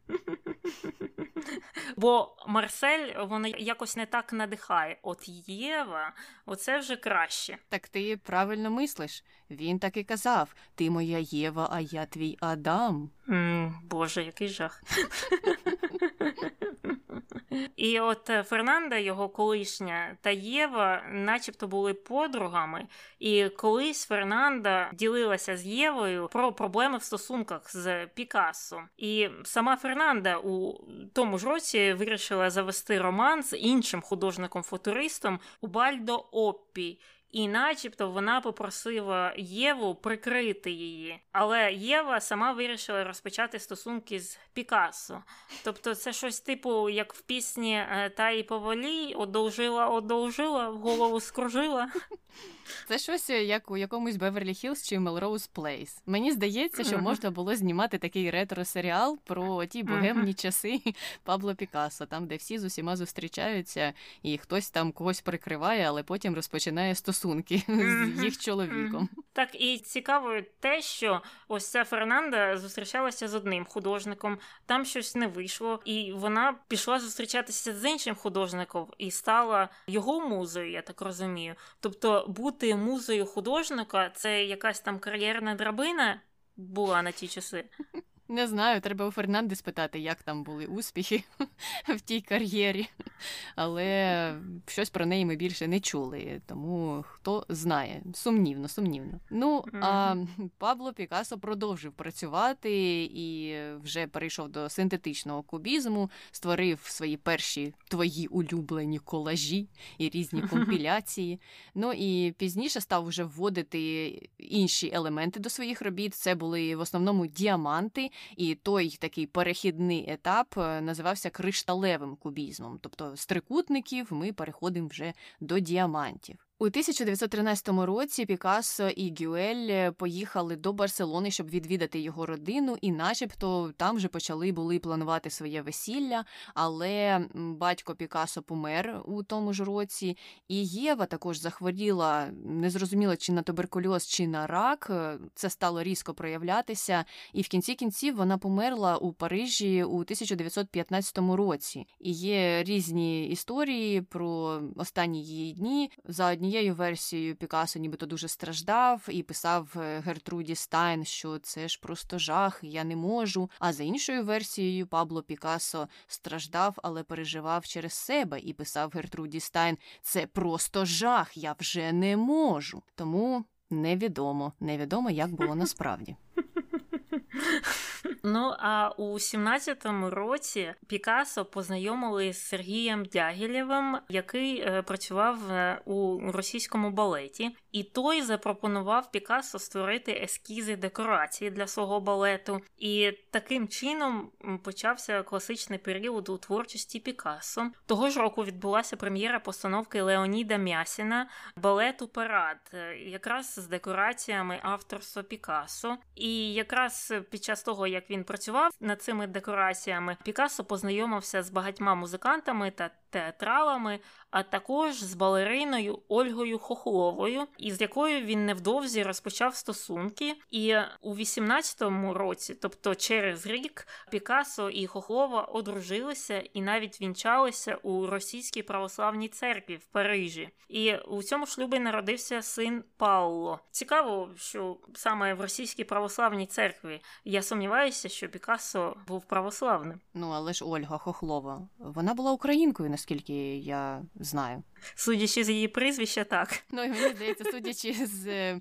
Бо Марсель вона якось не так надихає. От Єва, оце вже краще. Так ти правильно мислиш. Він так і казав: ти моя Єва, а я твій Адам. Боже, який жах. І от е, Фернанда, його колишня та Єва, начебто були подругами, і колись Фернанда ділилася з Євою про проблеми в стосунках з Пікассо. І сама Фернанда у тому ж році вирішила завести роман з іншим художником-футуристом Убальдо Оппі. І, начебто, вона попросила Єву прикрити її, але Єва сама вирішила розпочати стосунки з Пікассо. Тобто, це щось типу, як в пісні е, Та і поволій, одурманила, одурманила, в голову скружила. [laughs] Це щось е, як у якомусь Беверлі Хілз чи Мелроуз Плейс. Мені здається, що можна було знімати такий ретро-серіал про ті богемні часи [laughs] Пабло Пікассо, там, де всі з усіма зустрічаються, і хтось там когось прикриває, але потім розпочинає стосунки [laughs] з їх чоловіком. Так, і цікаво те, що ось ця Фернанда зустрічалася з одним художником, там щось не вийшло, і вона пішла зустрічатися з іншим художником і стала його музою, я так розумію. Тобто, бути музою художника це якась там кар'єрна драбина була на ті часи. Не знаю, треба у Фернанди спитати, як там були успіхи [laughs] в тій кар'єрі. Але щось про неї ми більше не чули, тому хто знає, сумнівно, сумнівно. Ну а Пабло Пікассо продовжив працювати і вже перейшов до синтетичного кубізму, створив свої перші твої улюблені колажі і різні компіляції. Ну і пізніше став вже вводити інші елементи до своїх робіт. Це були в основному діаманти. І той такий перехідний етап е, називався кришталевим кубізмом. Тобто з трикутників ми переходимо вже до діамантів. У 1913 році Пікассо і Гюель поїхали до Барселони, щоб відвідати його родину, і, начебто, там вже почали були планувати своє весілля. Але батько Пікассо помер у тому ж році, і Єва також захворіла, незрозуміло, чи на туберкульоз, чи на рак. Це стало різко проявлятися, і в кінці кінців вона померла у Парижі у 1915 році. І є різні історії про останні її дні. За одні однією версією Пікассо нібито дуже страждав і писав е, Гертруді Стайн, що це ж просто жах, я не можу. А за іншою версією, Пабло Пікассо страждав, але переживав через себе і писав Гертруді Стайн: це просто жах, я вже не можу. Тому невідомо, невідомо, як було [laughs] насправді. [laughs] Ну а у 17-му році Пікассо познайомили з Сергієм Дягілєвим, який е, працював е, у російському балеті, і той запропонував Пікассо створити ескізи декорації для свого балету. І таким чином почався класичний період у творчості Пікассо. Того ж року відбулася прем'єра постановки Леоніда Мясіна балету Парад, е, якраз з декораціями авторства Пікассо. І якраз під час того, як він працював над цими декораціями, Пікассо познайомився з багатьма музикантами та театралами, а також з балериною Ольгою Хохловою, із якою він невдовзі розпочав стосунки. І у 18-му році, тобто через рік, Пікассо і Хохлова одружилися і навіть вінчалися у російській православній церкві в Парижі. І у цьому шлюбі народився син Пауло. Цікаво, що саме в російській православній церкві я сумніваюся, що Пікассо був православним. Ну але ж Ольга Хохлова, вона була українкою, наскільки я знаю. Судячи з її прізвища, так. Ну і мені здається, судячи з е,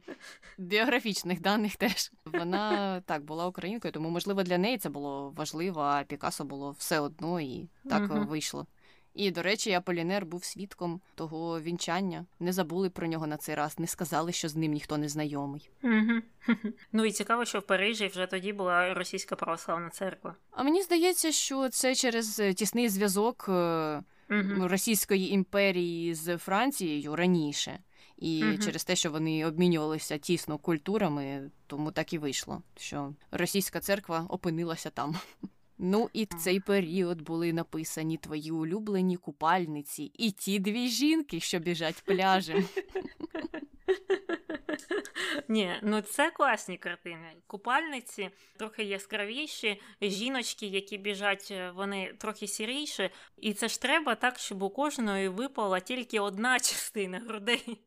біографічних даних, теж вона так була українкою, тому можливо для неї це було важливо, а Пікасо було все одно і так угу. вийшло. І, до речі, Аполінер був свідком того вінчання. Не забули про нього на цей раз, не сказали, що з ним ніхто не знайомий. [laughs] Ну і цікаво, що в Парижі вже тоді була російська православна церква. А мені здається, що це через е, тісний зв'язок угу. Російської імперії з Францією раніше. І угу. через те, що вони обмінювалися тісно культурами, тому так і вийшло, що російська церква опинилася там. [laughs] Ну, і в цей період були написані твої улюблені купальниці і ті дві жінки, що біжать пляжем. Ні, ну це класні картини. Купальниці трохи яскравіші, жіночки, які біжать, е, вони трохи сіріші. І це ж треба так, щоб у кожної випала тільки одна частина грудей. [laughs]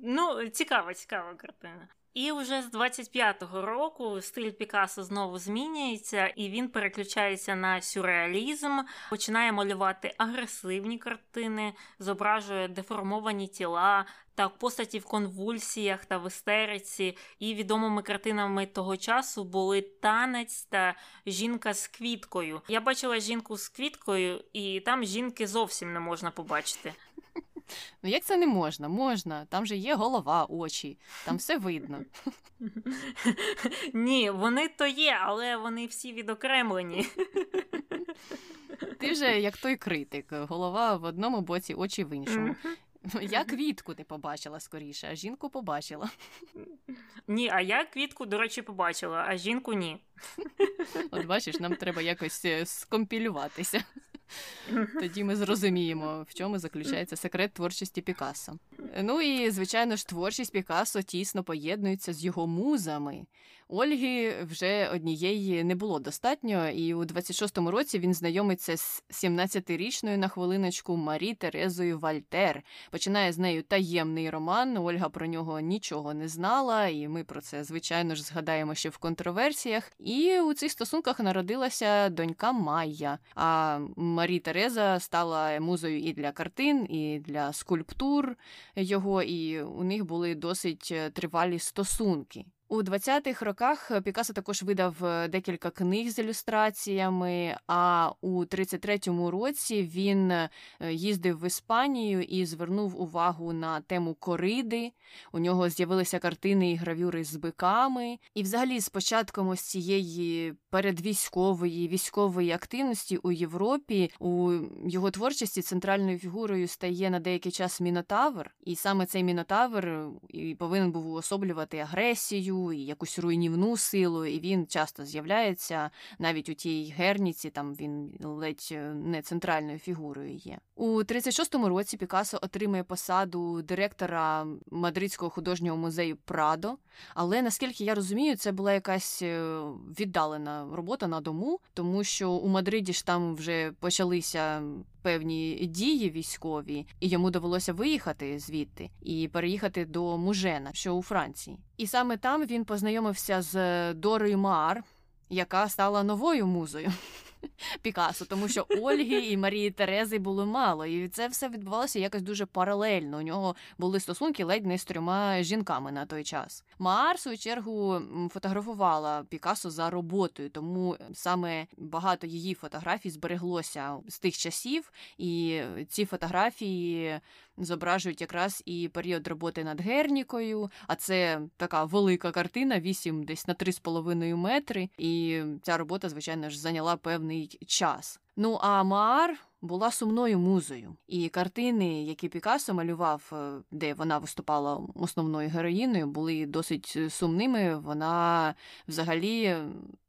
Ну, цікава, цікава картина. І вже з 25-го року стиль Пікассо знову змінюється, і він переключається на сюрреалізм, починає малювати агресивні картини, зображує деформовані тіла та постаті в конвульсіях та в істериці. І відомими картинами того часу були танець та жінка з квіткою. Я бачила жінку з квіткою, і там жінки зовсім не можна побачити. Ну як це не можна? Можна. Там же є голова, очі, там все видно. Ні, вони то є, але вони всі відокремлені. Ти вже як той критик, голова в одному боці, очі в іншому. Я квітку не побачила скоріше, а жінку побачила. Ні, а я квітку, до речі, побачила, а жінку ні. От бачиш, нам треба якось е, скомпілюватися. Тоді ми зрозуміємо, в чому заключається секрет творчості Пікассо. Ну і звичайно ж, творчість Пікассо тісно поєднується з його музами. Ольги вже однієї не було достатньо, і у 26-му році він знайомиться з 17-річною на хвилиночку Марі Терезою Вальтер. Починає з нею таємний роман. Ольга про нього нічого не знала, і ми про це, звичайно ж, згадаємо ще в контроверсіях. І у цих стосунках народилася донька Майя. А Марі Тереза стала музою і для картин, і для скульптур його, і у них були досить тривалі стосунки. У 20-х роках Пікассо також видав е, декілька книг з ілюстраціями. А у 33-му році він е, їздив в Іспанію і звернув увагу на тему кориди. У нього з'явилися картини і гравюри з биками. І, взагалі, з початком ось цієї передвійськової військової активності у Європі у його творчості центральною фігурою стає на деякий час мінотавр, і саме цей мінотавр і повинен був уособлювати агресію і якусь руйнівну силу, і він часто з'являється навіть у тій герніці, там він ледь е, не центральною фігурою є. У 36-му році Пікассо отримує посаду директора Мадридського художнього музею Прадо. Але наскільки я розумію, це була якась е, віддалена робота на дому, тому що у Мадриді ж там вже почалися певні дії військові, і йому довелося виїхати звідти і переїхати до Мужена, що у Франції. І саме там він познайомився з Дорою Мар, яка стала новою музою. [laughs] Пікасо, тому що Ольги і Марії Терези було мало, і це все відбувалося якось дуже паралельно. У нього були стосунки ледь не з трьома жінками на той час. Маар, в свою чергу, фотографувала Пікасо за роботою, тому саме багато її фотографій збереглося з тих часів, і ці фотографії зображують якраз і період роботи над Гернікою, а це така велика картина, 8 десь на 3,5 метри. І ця робота, звичайно ж, зайняла певний час. Ну а Маар була сумною музою, і картини, які Пікассо малював, е, де вона виступала основною героїною, були досить сумними. Вона взагалі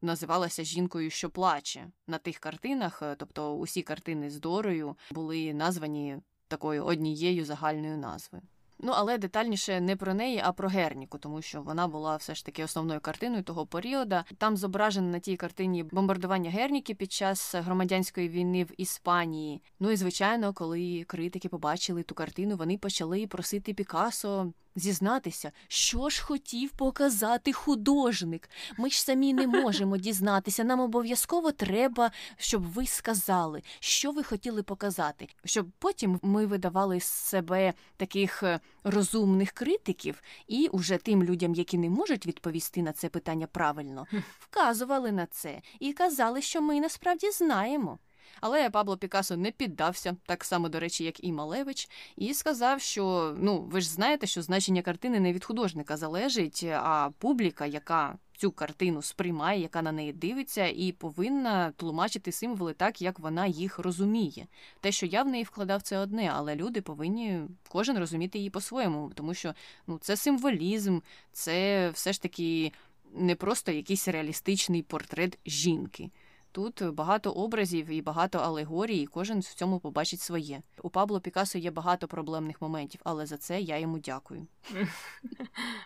називалася жінкою, що плаче на тих картинах. Е, тобто усі картини з Дорою були названі такою однією загальною назвою. Ну, але детальніше не про неї, а про Герніку, тому що вона була все ж таки основною картиною того періоду. Там зображено на тій картині бомбардування Герніки під час громадянської війни в Іспанії. Ну і звичайно, коли критики побачили ту картину, вони почали просити Пікасо зізнатися, що ж хотів показати художник. Ми ж самі не можемо дізнатися. Нам обов'язково треба, щоб ви сказали, що ви хотіли показати, щоб потім ми видавали з себе таких е, розумних критиків і уже тим людям, які не можуть відповісти на це питання правильно, вказували на це і казали, що ми насправді знаємо. Але Пабло Пікассо не піддався, так само, до речі, як і Малевич, і сказав, що ну ви ж знаєте, що значення картини не від художника залежить, а публіка, яка цю картину сприймає, яка на неї дивиться, і повинна тлумачити символи так, як вона їх розуміє. Те, що я в неї вкладав, це одне, але люди повинні кожен розуміти її по-своєму, тому що ну це символізм, це все ж таки не просто якийсь реалістичний портрет жінки. Тут багато образів і багато алегорій, і кожен в цьому побачить своє. У Пабло Пікасо є багато проблемних моментів, але за це я йому дякую. [laughs]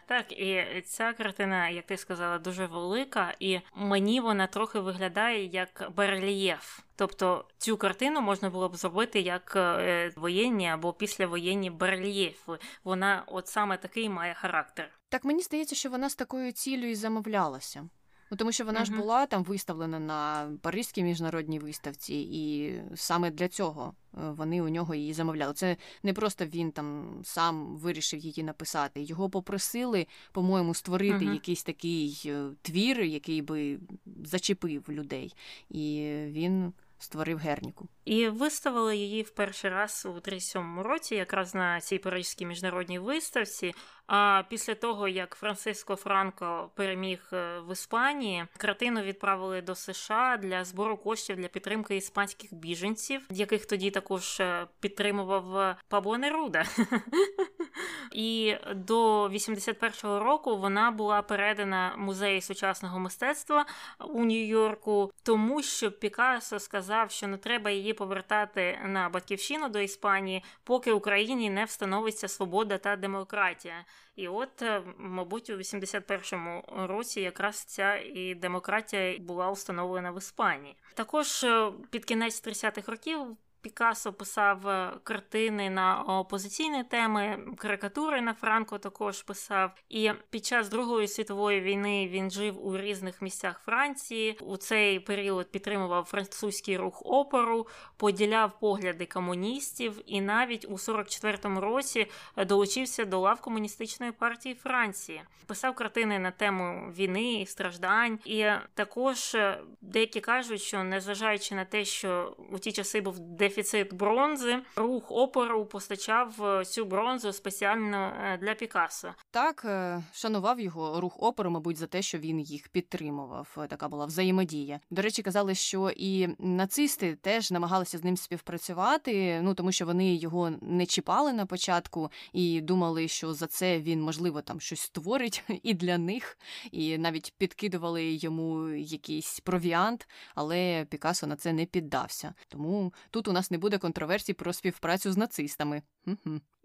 Так, і ця картина, як ти сказала, дуже велика, і мені вона трохи виглядає як барельєф. Тобто цю картину можна було б зробити як е, воєнні або післявоєнні барельєфи. Вона от саме такий має характер. Так мені здається, що вона з такою цілею і замовлялася. Ну, тому що вона uh-huh. ж була там виставлена на Паризькій міжнародній виставці, і саме для цього е, вони у нього її замовляли. Це не просто він там сам вирішив її написати. Його попросили, по-моєму, створити uh-huh. якийсь такий е, твір, який би зачепив людей. І він створив Герніку. І виставили її в перший раз у 37-му році, якраз на цій Паризькій міжнародній виставці. А після того, як Франциско Франко переміг е, в Іспанії, картину відправили до США для збору коштів для підтримки іспанських біженців, яких тоді також е, підтримував Пабло Неруда. [laughs] І до 81-го року вона була передана музею сучасного мистецтва у Нью-Йорку, тому що Пікассо сказав, що не треба її повертати на батьківщину до Іспанії, поки Україні не встановиться свобода та демократія. І от, е, мабуть, у 81-му році якраз ця і демократія була установлена в Іспанії. Також е, під кінець 30-х років Пікассо писав е, картини на опозиційні теми, карикатури на Франко також писав. І під час Другої світової війни він жив у різних місцях Франції. У цей період підтримував французький рух опору, поділяв погляди комуністів і навіть у 44-му році долучився до лав комуністичної партії Франції. Писав картини на тему війни і страждань. І також е, деякі кажуть, що незважаючи на те, що у ті часи був дефіцит дефіцит бронзи. Рух опору постачав е, цю бронзу спеціально е, для Пікассо. Так е, шанував його рух опору, мабуть, за те, що він їх підтримував. Така була взаємодія. До речі, казали, що і нацисти теж намагалися з ним співпрацювати. Ну тому що вони його не чіпали на початку і думали, що за це він можливо там щось створить [laughs] і для них, і навіть підкидували йому якийсь провіант, але Пікассо на це не піддався. Тому тут у нас нас не буде контроверсій про співпрацю з нацистами.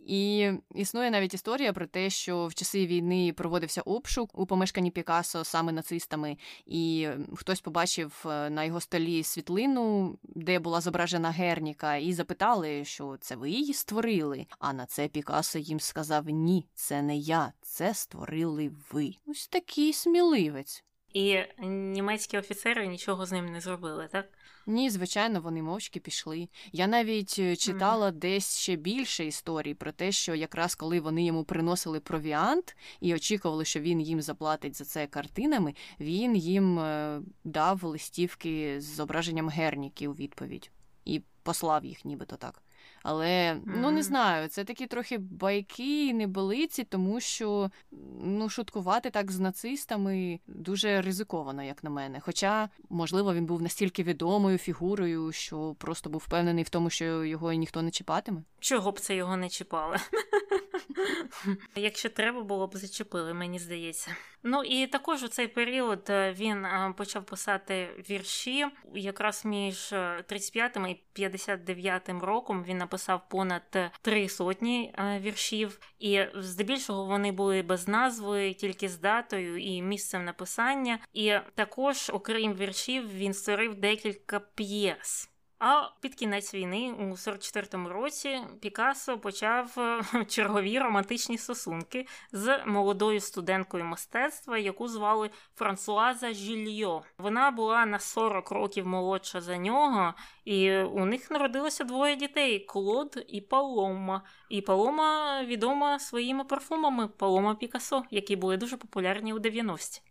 І існує навіть історія про те, що в часи війни проводився обшук у помешканні Пікассо саме нацистами, і хтось побачив е, на його столі світлину, де була зображена Герніка, і запитали, що це ви її створили. А на це Пікассо їм сказав: Ні, це не я, це створили ви. Ось такий сміливець. І німецькі офіцери нічого з ним не зробили, так? Ні, звичайно, вони мовчки пішли. Я навіть е, читала mm. десь ще більше історій про те, що якраз коли вони йому приносили провіант і очікували, що він їм заплатить за це картинами, він їм е, дав листівки з зображенням герніки у відповідь і послав їх, нібито так. Але mm-hmm. ну не знаю, це такі трохи байки і небелиці, тому що ну шуткувати так з нацистами дуже ризиковано, як на мене. Хоча, можливо, він був настільки відомою фігурою, що просто був впевнений в тому, що його ніхто не чіпатиме. Чого б це його не чіпали? [laughs] Якщо треба було б зачепили, мені здається. Ну і також у цей період е, він е, почав писати вірші. Якраз між 35 е, і 59 роком він написав понад три сотні віршів, і здебільшого вони були без назви, тільки з датою і місцем написання. І також, окрім віршів, він створив декілька п'єс. А під кінець війни, у 44-му році, Пікассо почав е, [laughs] чергові романтичні стосунки з молодою студенткою мистецтва, яку звали Франсуаза Жільйо. Вона була на 40 років молодша за нього, і у них народилося двоє дітей: Клод і Палома. І Палома відома своїми парфумами Палома Пікассо, які були дуже популярні у 90-ті.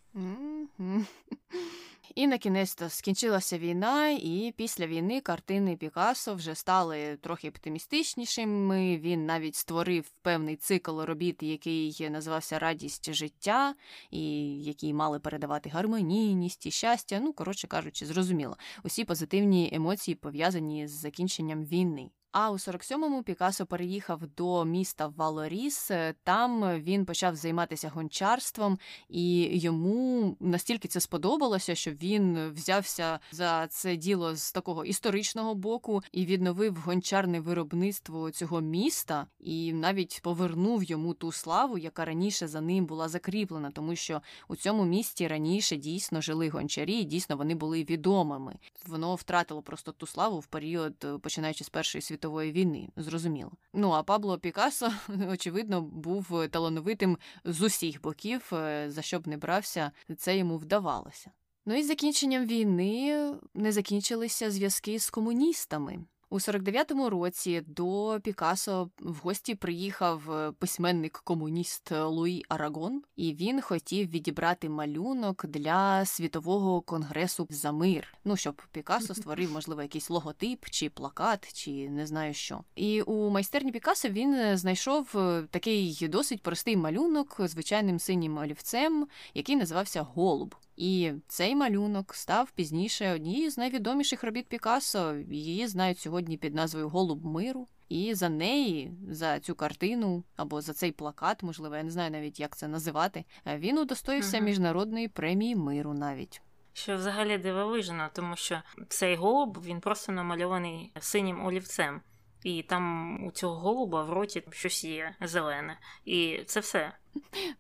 І на кінець скінчилася війна, і після війни картини Пікассо вже стали трохи оптимістичнішими. Він навіть створив певний цикл робіт, який називався Радість життя, і які мали передавати гармонійність і щастя. Ну, коротше кажучи, зрозуміло, усі позитивні емоції пов'язані з закінченням війни. А у 47-му Пікасо переїхав до міста Валоріс. Там він почав займатися гончарством, і йому настільки це сподобалося, що він взявся за це діло з такого історичного боку і відновив гончарне виробництво цього міста, і навіть повернув йому ту славу, яка раніше за ним була закріплена, тому що у цьому місті раніше дійсно жили гончарі, і дійсно вони були відомими. Воно втратило просто ту славу в період, починаючи з першої світової світової війни, зрозуміло. Ну а Пабло Пікассо, [laughs] очевидно, був талановитим з усіх боків, е, за що б не брався, це йому вдавалося. Ну і закінченням війни не закінчилися зв'язки з комуністами. У 49-му році до Пікассо в гості приїхав е, письменник-комуніст Луї Арагон, і він хотів відібрати малюнок для світового конгресу за мир. Ну щоб Пікассо створив, можливо, якийсь логотип чи плакат, чи не знаю що. І у майстерні Пікассо він е, знайшов е, такий досить простий малюнок звичайним синім олівцем, який називався Голуб. І цей малюнок став пізніше однією з найвідоміших робіт Пікассо. Її знають сьогодні під назвою Голуб миру. І за неї, за цю картину або за цей плакат, можливо, я не знаю навіть, як це називати. Він удостоївся uh міжнародної премії миру навіть. Що взагалі дивовижно, тому що цей голуб він просто намальований синім олівцем. І там у цього голуба в роті щось є зелене. І це все.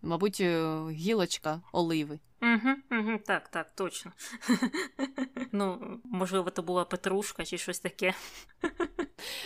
Мабуть, е, гілочка оливи. Угу, угу, Так, так, точно. [laughs] Ну, можливо, то була петрушка чи щось таке.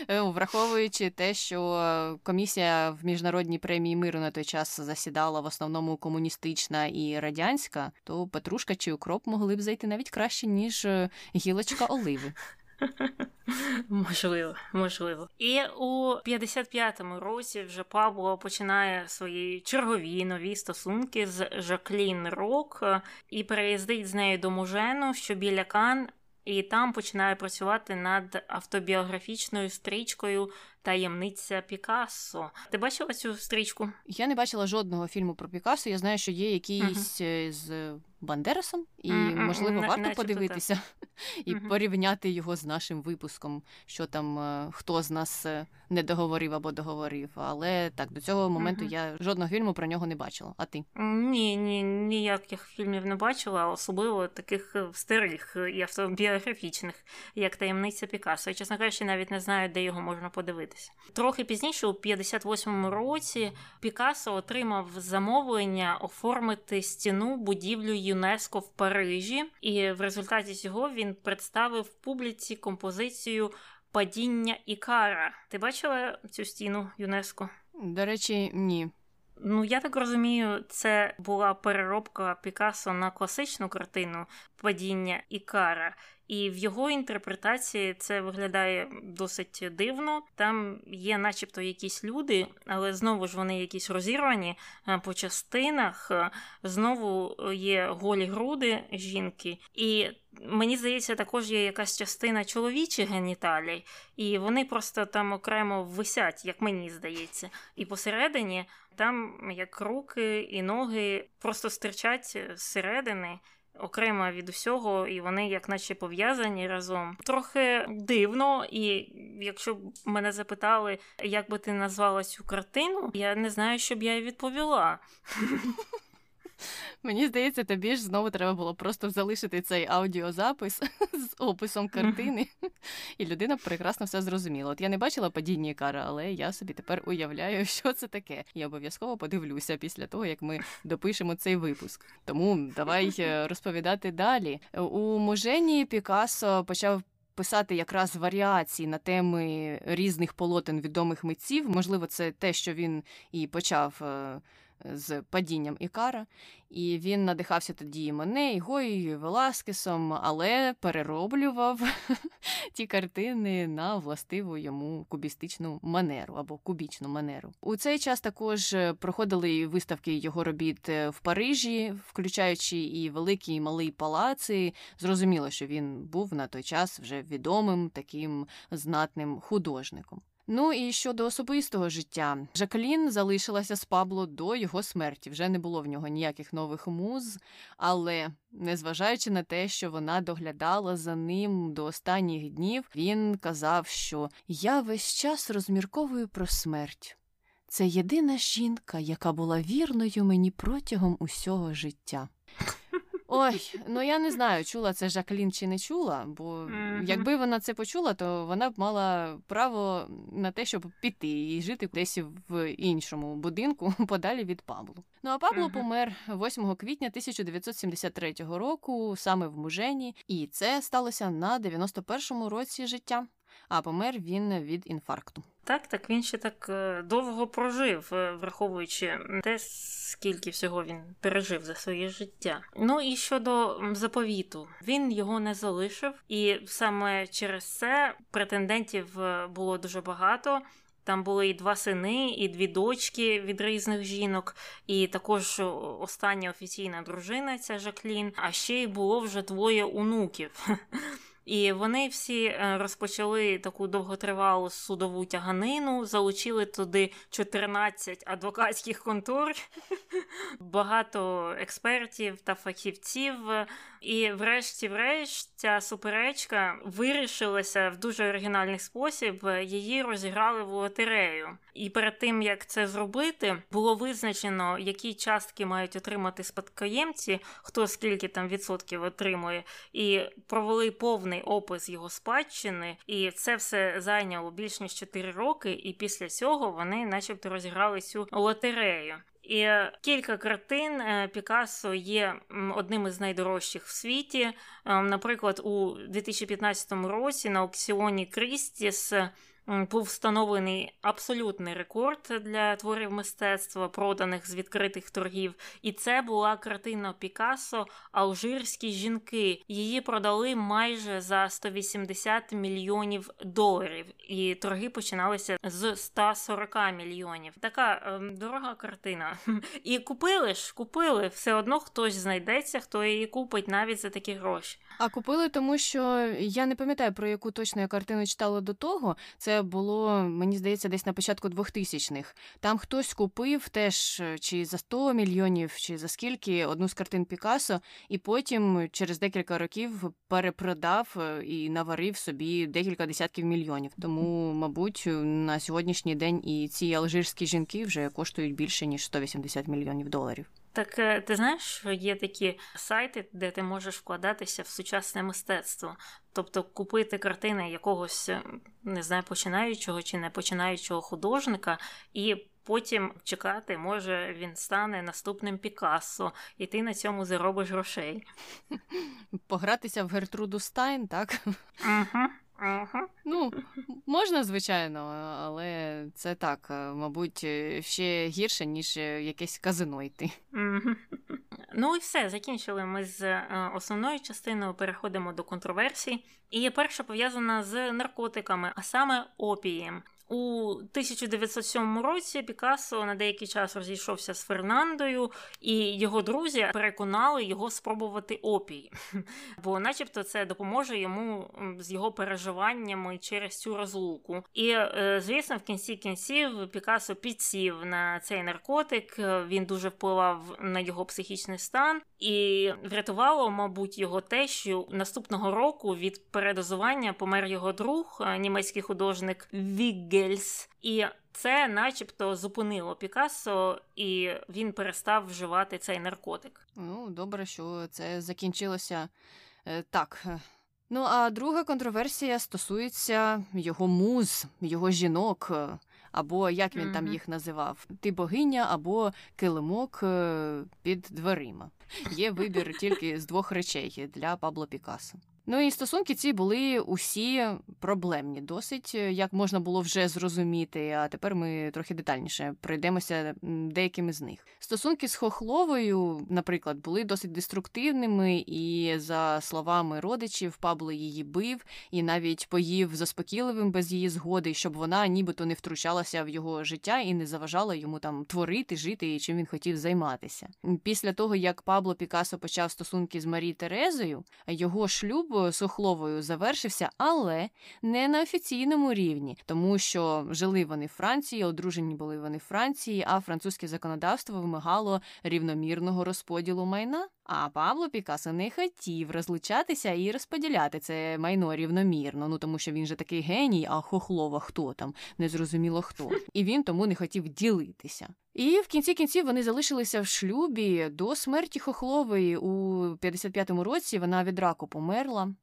Е, враховуючи те, що комісія в міжнародній премії миру на той час засідала в основному комуністична і радянська, то петрушка чи укроп могли б зайти навіть краще, ніж е, гілочка оливи. [laughs] Можливо, можливо. І у 55-му році вже Пабло починає свої чергові нові стосунки з Жаклін Рок і переїздить з нею до Мужену, що біля Кан. І там починає працювати над автобіографічною стрічкою Таємниця Пікассо. Ти бачила цю стрічку? Я не бачила жодного фільму про Пікассо. Я знаю, що є якийсь uh-huh. з Бандерасом, і mm-hmm. можливо варто mm-hmm. подивитися [laughs] і порівняти його з нашим випуском, що там е, хто з нас е, не договорив або договорив. Але так до цього моменту я жодного фільму про нього не бачила. А ти? Ні, ні, ніяких фільмів не бачила, особливо таких старих і автобіографічних, як таємниця Пікассо. Я, чесно кажучи, навіть не знаю, де його можна подивитися. Трохи пізніше, у 58-му році, Пікассо отримав замовлення оформити стіну будівлю. ЮНЕСКО в Парижі, і в результаті цього він представив публіці композицію Падіння Ікара. Ти бачила цю стіну ЮНЕСКО? До речі, ні. Ну, я так розумію, це була переробка Пікассо на класичну картину Падіння Ікара. І в його інтерпретації це виглядає досить дивно. Там є, начебто, якісь люди, але знову ж вони якісь розірвані е, по частинах. Е, знову є голі груди жінки, і мені здається, також є якась частина чоловічих геніталій, і вони просто там окремо висять, як мені здається. І посередині там як руки і ноги просто стирчать зсередини окремо від усього, і вони як наче пов'язані разом. Трохи дивно, і якщо б мене запитали, як би ти назвала цю картину, я не знаю, що б я відповіла. [laughs] [laughs] Мені здається, тобі ж знову треба було просто залишити цей аудіозапис [laughs] з описом картини, [laughs] і людина прекрасно все зрозуміла. От я не бачила падіння кара, але я собі тепер уявляю, що це таке. І обов'язково подивлюся після того, як ми допишемо цей випуск. Тому давай е, розповідати далі. У Можені Пікассо почав. Писати якраз варіації на теми різних полотен відомих митців. Можливо, це те, що він і почав е, з падінням Ікара, і він надихався тоді Мене, і Гою, Веласкесом, але перероблював [laughs] ті картини на властиву йому кубістичну манеру або кубічну манеру. У цей час також проходили виставки його робіт е, в Парижі, включаючи і великі і малий палаци. Зрозуміло, що він був на той час вже відомим таким знатним художником. Ну і щодо особистого життя, Жаклін залишилася з Пабло до його смерті. Вже не було в нього ніяких нових муз, але незважаючи на те, що вона доглядала за ним до останніх днів, він казав, що я весь час розмірковую про смерть. Це єдина жінка, яка була вірною мені протягом усього життя. Ой, ну я не знаю, чула це Жаклін чи не чула, бо mm-hmm. якби вона це почула, то вона б мала право на те, щоб піти і жити десь в іншому будинку [laughs] подалі від Паблу. Ну а Пабло mm-hmm. помер 8 квітня 1973 року, саме в мужені, і це сталося на 91-му році життя а помер він від інфаркту. Так, так він ще так е, довго прожив, е, враховуючи те, скільки всього він пережив за своє життя. Ну і щодо заповіту, він його не залишив, і саме через це претендентів е, було дуже багато. Там були і два сини, і дві дочки від різних жінок, і також остання офіційна дружина, ця Жаклін. А ще й було вже двоє онуків. [laughs] І вони всі е, розпочали таку довготривалу судову тяганину, залучили туди 14 адвокатських контор, [laughs] багато експертів та фахівців. І, врешті-врешт, ця суперечка вирішилася в дуже оригінальний спосіб. Її розіграли в лотерею. І перед тим як це зробити, було визначено, які частки мають отримати спадкоємці, хто скільки там відсотків отримує, і провели повний опис його спадщини. І це все зайняло більш ніж 4 роки. І після цього вони, начебто, розіграли цю лотерею. І кілька картин е, Пікассо є одним із найдорожчих в світі. Ем, наприклад, у 2015 році на аукціоні Крістіс був встановлений абсолютний рекорд для творів мистецтва, проданих з відкритих торгів. І це була картина Пікассо Алжирські жінки. Її продали майже за 180 мільйонів доларів. І торги починалися з 140 мільйонів. Така ем, дорога картина. [laughs] І купили ж, купили. Все одно хтось знайдеться, хто її купить навіть за такі гроші. А купили, тому що я не пам'ятаю про яку точно я картину читала до того. Це було, мені здається, десь на початку 2000-х. Там хтось купив теж е, чи за 100 мільйонів, чи за скільки одну з картин Пікассо, і потім через декілька років перепродав е, і наварив собі декілька десятків мільйонів. Тому, мабуть, на сьогоднішній день і ці алжирські жінки вже коштують більше ніж 180 мільйонів доларів. Так е, ти знаєш, що є такі сайти, де ти можеш вкладатися в сучасне мистецтво, тобто купити картини якогось е, не знаю, починаючого чи не починаючого художника, і потім чекати, може він стане наступним Пікассо, і ти на цьому заробиш грошей. [laughs] Погратися в Гертруду Стайн, так? Угу. Ага. Ну, можна, звичайно, але це так, е, мабуть, е, ще гірше, ніж е, якесь казино йти. Ну і все, закінчили ми з основною частиною, переходимо до контроверсій. І перша пов'язана з наркотиками, а саме опієм. У 1907 році Пікассо на деякий час розійшовся з Фернандою, і його друзі переконали його спробувати опій, [laughs] бо, начебто, це допоможе йому з його переживаннями через цю розлуку. І, е, звісно, в кінці кінців Пікассо підсів на цей наркотик. Він дуже впливав на його психічний стан, і врятувало, мабуть, його те, що наступного року від передозування помер його друг, е, німецький художник Вігге. Гельс, і це, начебто, зупинило Пікассо, і він перестав вживати цей наркотик. Ну, добре, що це закінчилося е, так. Ну, а друга контроверсія стосується його муз, його жінок, е, або як він mm-hmm. там їх називав: ти богиня або килимок е, під дверима. Є вибір тільки з двох речей для Пабло Пікассо. Ну і стосунки ці були усі проблемні, досить як можна було вже зрозуміти. А тепер ми трохи детальніше пройдемося деякими з них. Стосунки з Хохловою, наприклад, були досить деструктивними, і за словами родичів, Пабло її бив і навіть поїв заспокійливим без її згоди, щоб вона нібито не втручалася в його життя і не заважала йому там творити, жити і чим він хотів займатися. Після того як Пабло Пікасо почав стосунки з Марі Терезою, його шлюб шлюб з Охловою завершився, але не на офіційному рівні, тому що жили вони в Франції, одружені були вони в Франції, а французьке законодавство вимагало рівномірного розподілу майна. А Пабло Пікассо не хотів розлучатися і розподіляти це майно рівномірно. Ну тому що він же такий геній, а хохлова хто там, незрозуміло хто. І він тому не хотів ділитися. І в кінці кінців вони залишилися в шлюбі до смерті Хохлової у 55-му році. Вона від раку померла.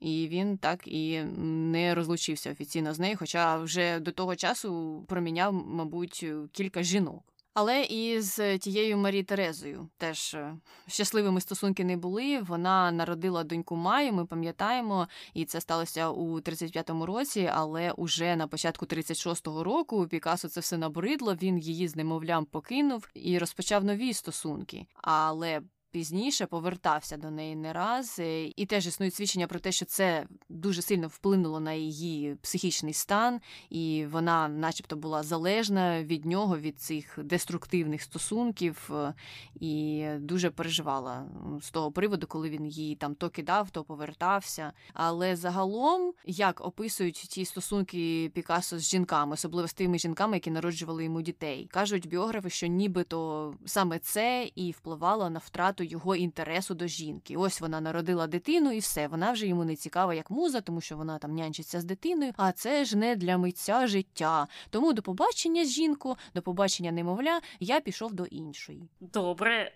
І він так і не розлучився офіційно з нею, хоча вже до того часу проміняв, мабуть, кілька жінок. Але і з тією Марі Терезою теж е, щасливими стосунки не були. Вона народила доньку Маю, ми пам'ятаємо, і це сталося у 35-му році. Але уже на початку 36-го року Пікасо це все набридло. Він її з немовлям покинув і розпочав нові стосунки. Але пізніше повертався до неї не раз, е, і теж існують свідчення про те, що це дуже сильно вплинуло на її психічний стан, і вона, начебто, була залежна від нього, від цих деструктивних стосунків, е, і дуже переживала з того приводу, коли він її там то кидав, то повертався. Але загалом, як описують ті стосунки Пікассо з жінками, особливо з тими жінками, які народжували йому дітей, кажуть біографи, що нібито саме це і впливало на втрату його інтересу до жінки. Ось вона народила дитину, і все. Вона вже йому не цікава як муза, тому що вона там нянчиться з дитиною. А це ж не для митця життя. Тому до побачення жінку, до побачення немовля, я пішов до іншої. Добре,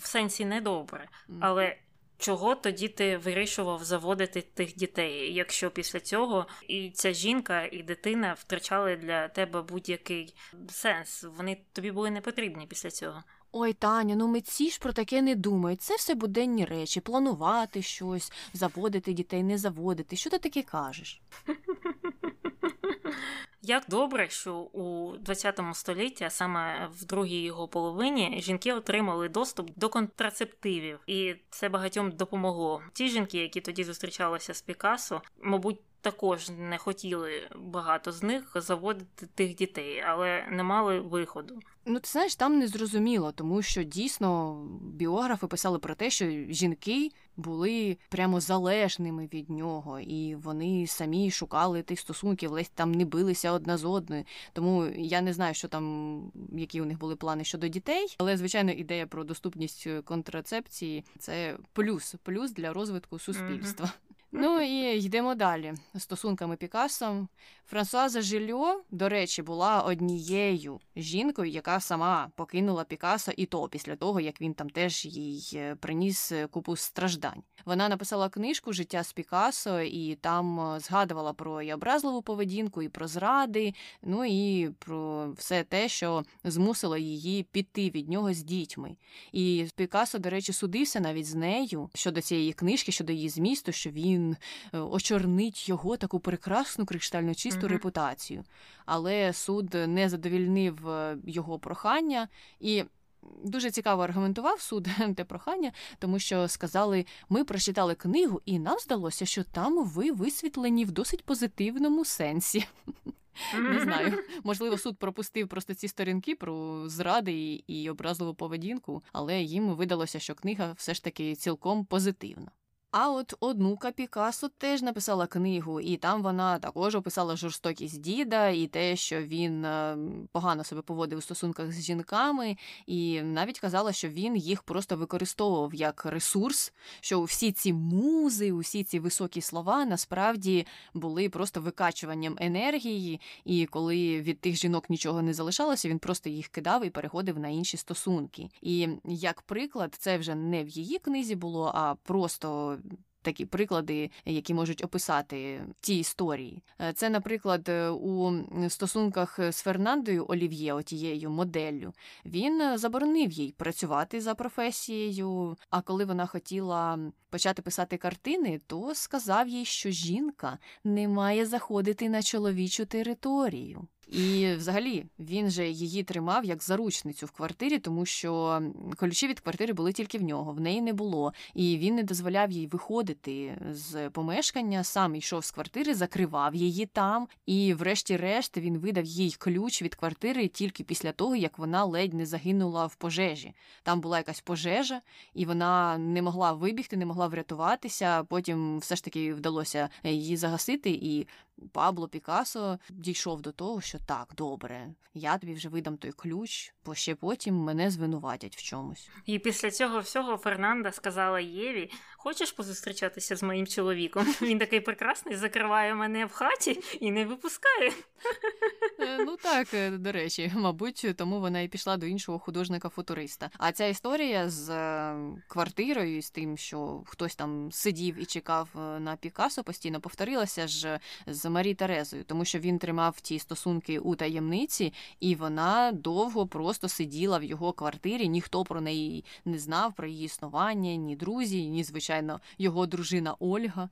в сенсі не добре, але. Чого тоді ти вирішував заводити тих дітей, якщо після цього і ця жінка, і дитина втрачали для тебе будь-який сенс? Вони тобі були не потрібні після цього? Ой, Таня, ну митці ж про таке не думають. Це все буденні речі, планувати щось, заводити дітей, не заводити. Що ти таке кажеш? [laughs] Як добре, що у ХХ столітті, а саме в другій його половині, жінки отримали доступ до контрацептивів, і це багатьом допомогло. Ті жінки, які тоді зустрічалися з Пікасо, мабуть, також не хотіли багато з них заводити тих дітей, але не мали виходу. Ну, ти знаєш, там не зрозуміло, тому що дійсно біографи писали про те, що жінки були прямо залежними від нього, і вони самі шукали тих стосунків, ледь там не билися одна з одною. Тому я не знаю, що там, які у них були плани щодо дітей, але звичайно ідея про доступність контрацепції це плюс, плюс для розвитку суспільства. Mm-hmm. Ну і йдемо далі. Стосунками Пікассо. Франсуаза Жильо, до речі, була однією жінкою, яка сама покинула Пікассо, і то після того, як він там теж їй е, приніс е, купу страждань. Вона написала книжку Життя з Пікассо і там е, згадувала про і образливу поведінку, і про зради, ну і про все те, що змусило її піти від нього з дітьми. І Пікассо, до речі, судився навіть з нею щодо цієї книжки, щодо її змісту, що він очорнить його таку прекрасну криштально чисту mm-hmm. репутацію. Але суд не задовільнив е, його прохання і. Дуже цікаво аргументував суд [laughs] те прохання, тому що сказали, ми прочитали книгу, і нам здалося, що там ви висвітлені в досить позитивному сенсі. [laughs] Не знаю. [laughs] Можливо, суд пропустив просто ці сторінки про зради і образливу поведінку, але їм видалося, що книга все ж таки цілком позитивна. А от онука Пікасо теж написала книгу, і там вона також описала жорстокість діда і те, що він е, погано себе поводив у стосунках з жінками, і навіть казала, що він їх просто використовував як ресурс, що всі ці музи, усі ці високі слова насправді були просто викачуванням енергії, і коли від тих жінок нічого не залишалося, він просто їх кидав і переходив на інші стосунки. І як приклад, це вже не в її книзі було, а просто такі приклади, які можуть описати ті історії. Е, це, наприклад, е, у стосунках з Фернандою Олів'є, отією моделлю, він е, заборонив їй працювати за професією. А коли вона хотіла почати писати картини, то сказав їй, що жінка не має заходити на чоловічу територію. І взагалі він же її тримав як заручницю в квартирі, тому що ключі від квартири були тільки в нього, в неї не було. І він не дозволяв їй виходити з помешкання, сам йшов з квартири, закривав її там. І, врешті-решт, він видав їй ключ від квартири тільки після того, як вона ледь не загинула в пожежі. Там була якась пожежа, і вона не могла вибігти, не могла врятуватися. Потім все ж таки вдалося її загасити. і Пабло Пікасо дійшов до того, що так, добре, я тобі вже видам той ключ, бо ще потім мене звинуватять в чомусь. І після цього всього Фернанда сказала Єві: Хочеш позустрічатися з моїм чоловіком? [laughs] Він такий прекрасний, закриває мене в хаті і не випускає. Е, ну так, е, до речі, мабуть, тому вона і пішла до іншого художника-футуриста. А ця історія з е, квартирою з тим, що хтось там сидів і чекав на Пікасо, постійно повторилася ж з Марі Терезою, тому що він тримав ті стосунки у таємниці, і вона довго просто сиділа в його квартирі. Ніхто про неї не знав, про її існування, ні друзі, ні звичайно його дружина Ольга.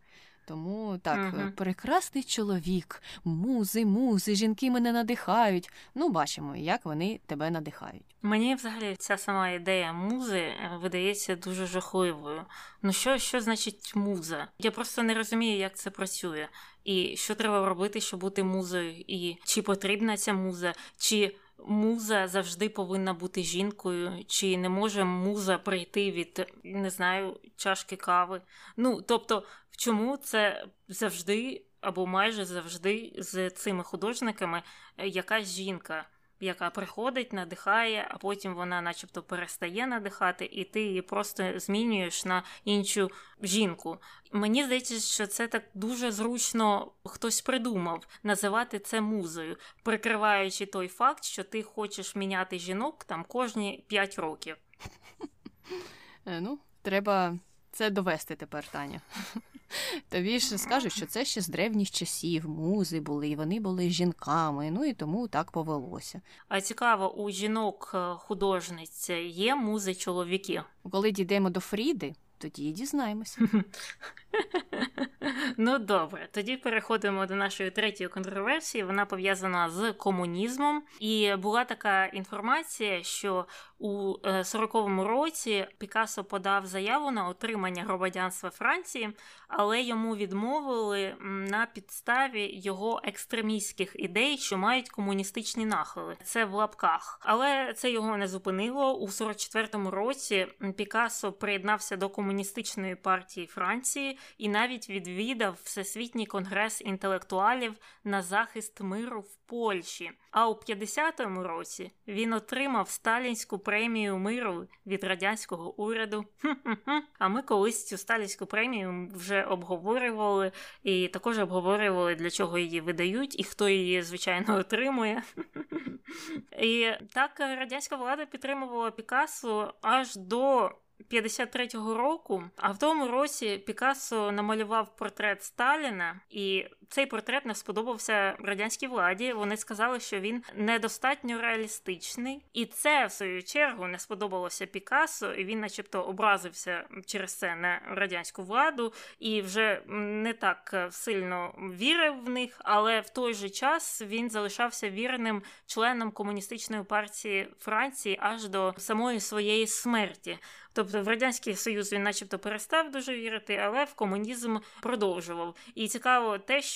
Тому так, угу. прекрасний чоловік, музи, музи, жінки мене надихають. Ну, бачимо, як вони тебе надихають. Мені взагалі ця сама ідея музи е, видається дуже жахливою. Ну що що значить муза? Я просто не розумію, як це працює, і що треба робити, щоб бути музою, і чи потрібна ця муза, чи муза завжди повинна бути жінкою, чи не може муза прийти від не знаю чашки кави. Ну тобто, чому це завжди або майже завжди з цими художниками якась жінка? Яка приходить, надихає, а потім вона, начебто, перестає надихати, і ти її просто змінюєш на іншу жінку. Мені здається, що це так дуже зручно хтось придумав називати це музою, прикриваючи той факт, що ти хочеш міняти жінок там кожні 5 років. Е, ну, треба це довести тепер, Таня. [laughs] Тобі ж скажуть, що це ще з древніх часів, музи були, і вони були жінками, ну і тому так повелося. А цікаво, у жінок е, художниць є музи чоловіки. Коли дійдемо до Фріди, тоді і дізнаємося. [laughs] [laughs] Ну добре, тоді переходимо до нашої третьої контроверсії. Вона пов'язана з комунізмом. І була така інформація, що у 40-му е, році Пікассо подав заяву на отримання громадянства Франції, але йому відмовили на підставі його екстремістських ідей, що мають комуністичні нахили. Це в лапках. Але це його не зупинило. У 44-му році Пікассо приєднався до комуністичної партії Франції і навіть відвідав Всесвітній конгрес інтелектуалів на захист миру в Польщі. А у 50-му році він отримав сталінську премію миру від радянського уряду. А ми колись цю сталінську премію вже обговорювали і також обговорювали, для чого її видають і хто її, звичайно, отримує. І так радянська влада підтримувала Пікассо аж до 53-го року, а в тому році Пікассо намалював портрет Сталіна, і цей портрет не сподобався радянській владі. Вони сказали, що він недостатньо реалістичний, і це в свою чергу не сподобалося Пікассо, і він, начебто, образився через це на радянську владу і вже не так сильно вірив в них, але в той же час він залишався вірним членом комуністичної партії Франції аж до самої своєї смерті. Тобто в радянський союз він, начебто, перестав дуже вірити, але в комунізм продовжував. І цікаво те, що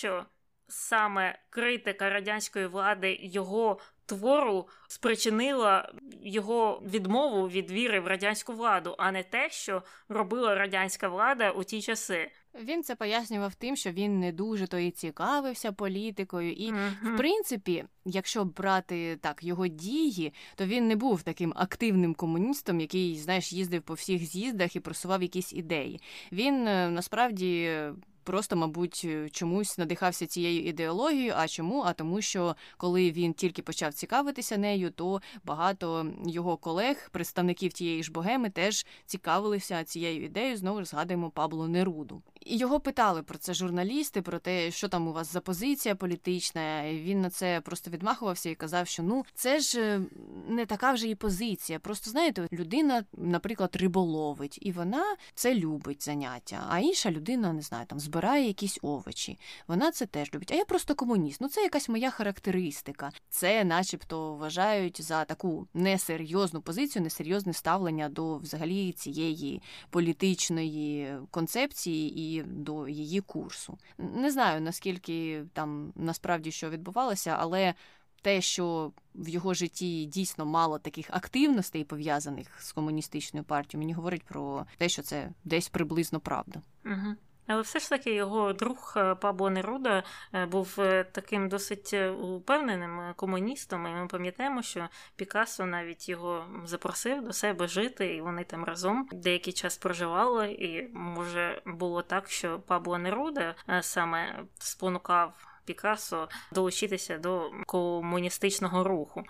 саме критика радянської влади його твору спричинила його відмову від віри в радянську владу, а не те, що робила радянська влада у ті часи. Він це пояснював тим, що він не дуже то і цікавився політикою, і uh-huh. в принципі, якщо брати так його дії, то він не був таким активним комуністом, який знаєш їздив по всіх з'їздах і просував якісь ідеї. Він е, насправді просто, мабуть, чомусь надихався цією ідеологією. А чому? А тому, що коли він тільки почав цікавитися нею, то багато його колег, представників тієї ж богеми, теж цікавилися цією ідеєю. Знову ж згадуємо Пабло Неруду. І його питали про це журналісти, про те, що там у вас за позиція політична. Він на це просто відмахувався і казав, що ну це ж е, не така вже і позиція. Просто знаєте, людина, наприклад, риболовить, і вона це любить заняття. А інша людина не знаю, там збирає якісь овочі. Вона це теж любить. А я просто комуніст. Ну це якась моя характеристика. Це, начебто, вважають за таку несерйозну позицію, несерйозне ставлення до взагалі цієї політичної концепції і до її курсу. Не знаю наскільки там насправді що відбувалося, але те, що в його житті дійсно мало таких активностей пов'язаних з комуністичною партією, мені говорить про те, що це десь приблизно правда. Угу. Але все ж таки його друг е, Пабло Неруда е, був е, таким досить упевненим комуністом. І ми пам'ятаємо, що Пікассо навіть його запросив до себе жити, і вони там разом деякий час проживали. І може було так, що Пабло Неруда саме спонукав. Пікассо долучитися до комуністичного руху.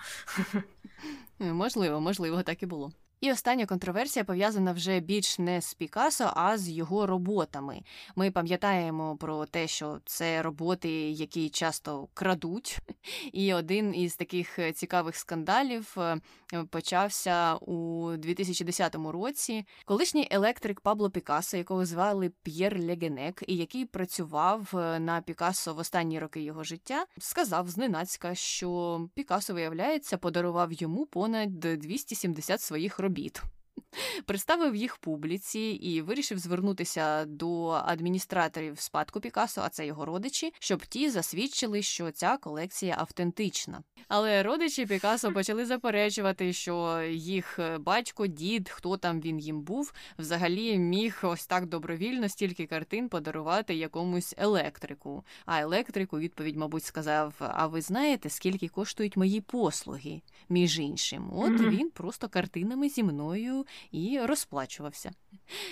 [laughs] Можливо, можливо, так і було. І остання контроверсія пов'язана вже більш не з Пікасо, а з його роботами. Ми пам'ятаємо про те, що це роботи, які часто крадуть. І один із таких цікавих скандалів е, почався у 2010 році. Колишній електрик Пабло Пікассо, якого звали П'єр Легенек, і який працював е, на Пікассо в останні роки його життя, сказав зненацька, що Пікассо, виявляється, подарував йому понад 270 своїх робіт робіт. Представив їх публіці і вирішив звернутися до адміністраторів спадку Пікасо, а це його родичі, щоб ті засвідчили, що ця колекція автентична. Але родичі Пікасо почали заперечувати, що їх батько, дід, хто там він їм був, взагалі міг ось так добровільно стільки картин подарувати якомусь електрику. А електрику відповідь, мабуть, сказав: А ви знаєте, скільки коштують мої послуги? Між іншим, от він просто картинами зі мною і розплачувався.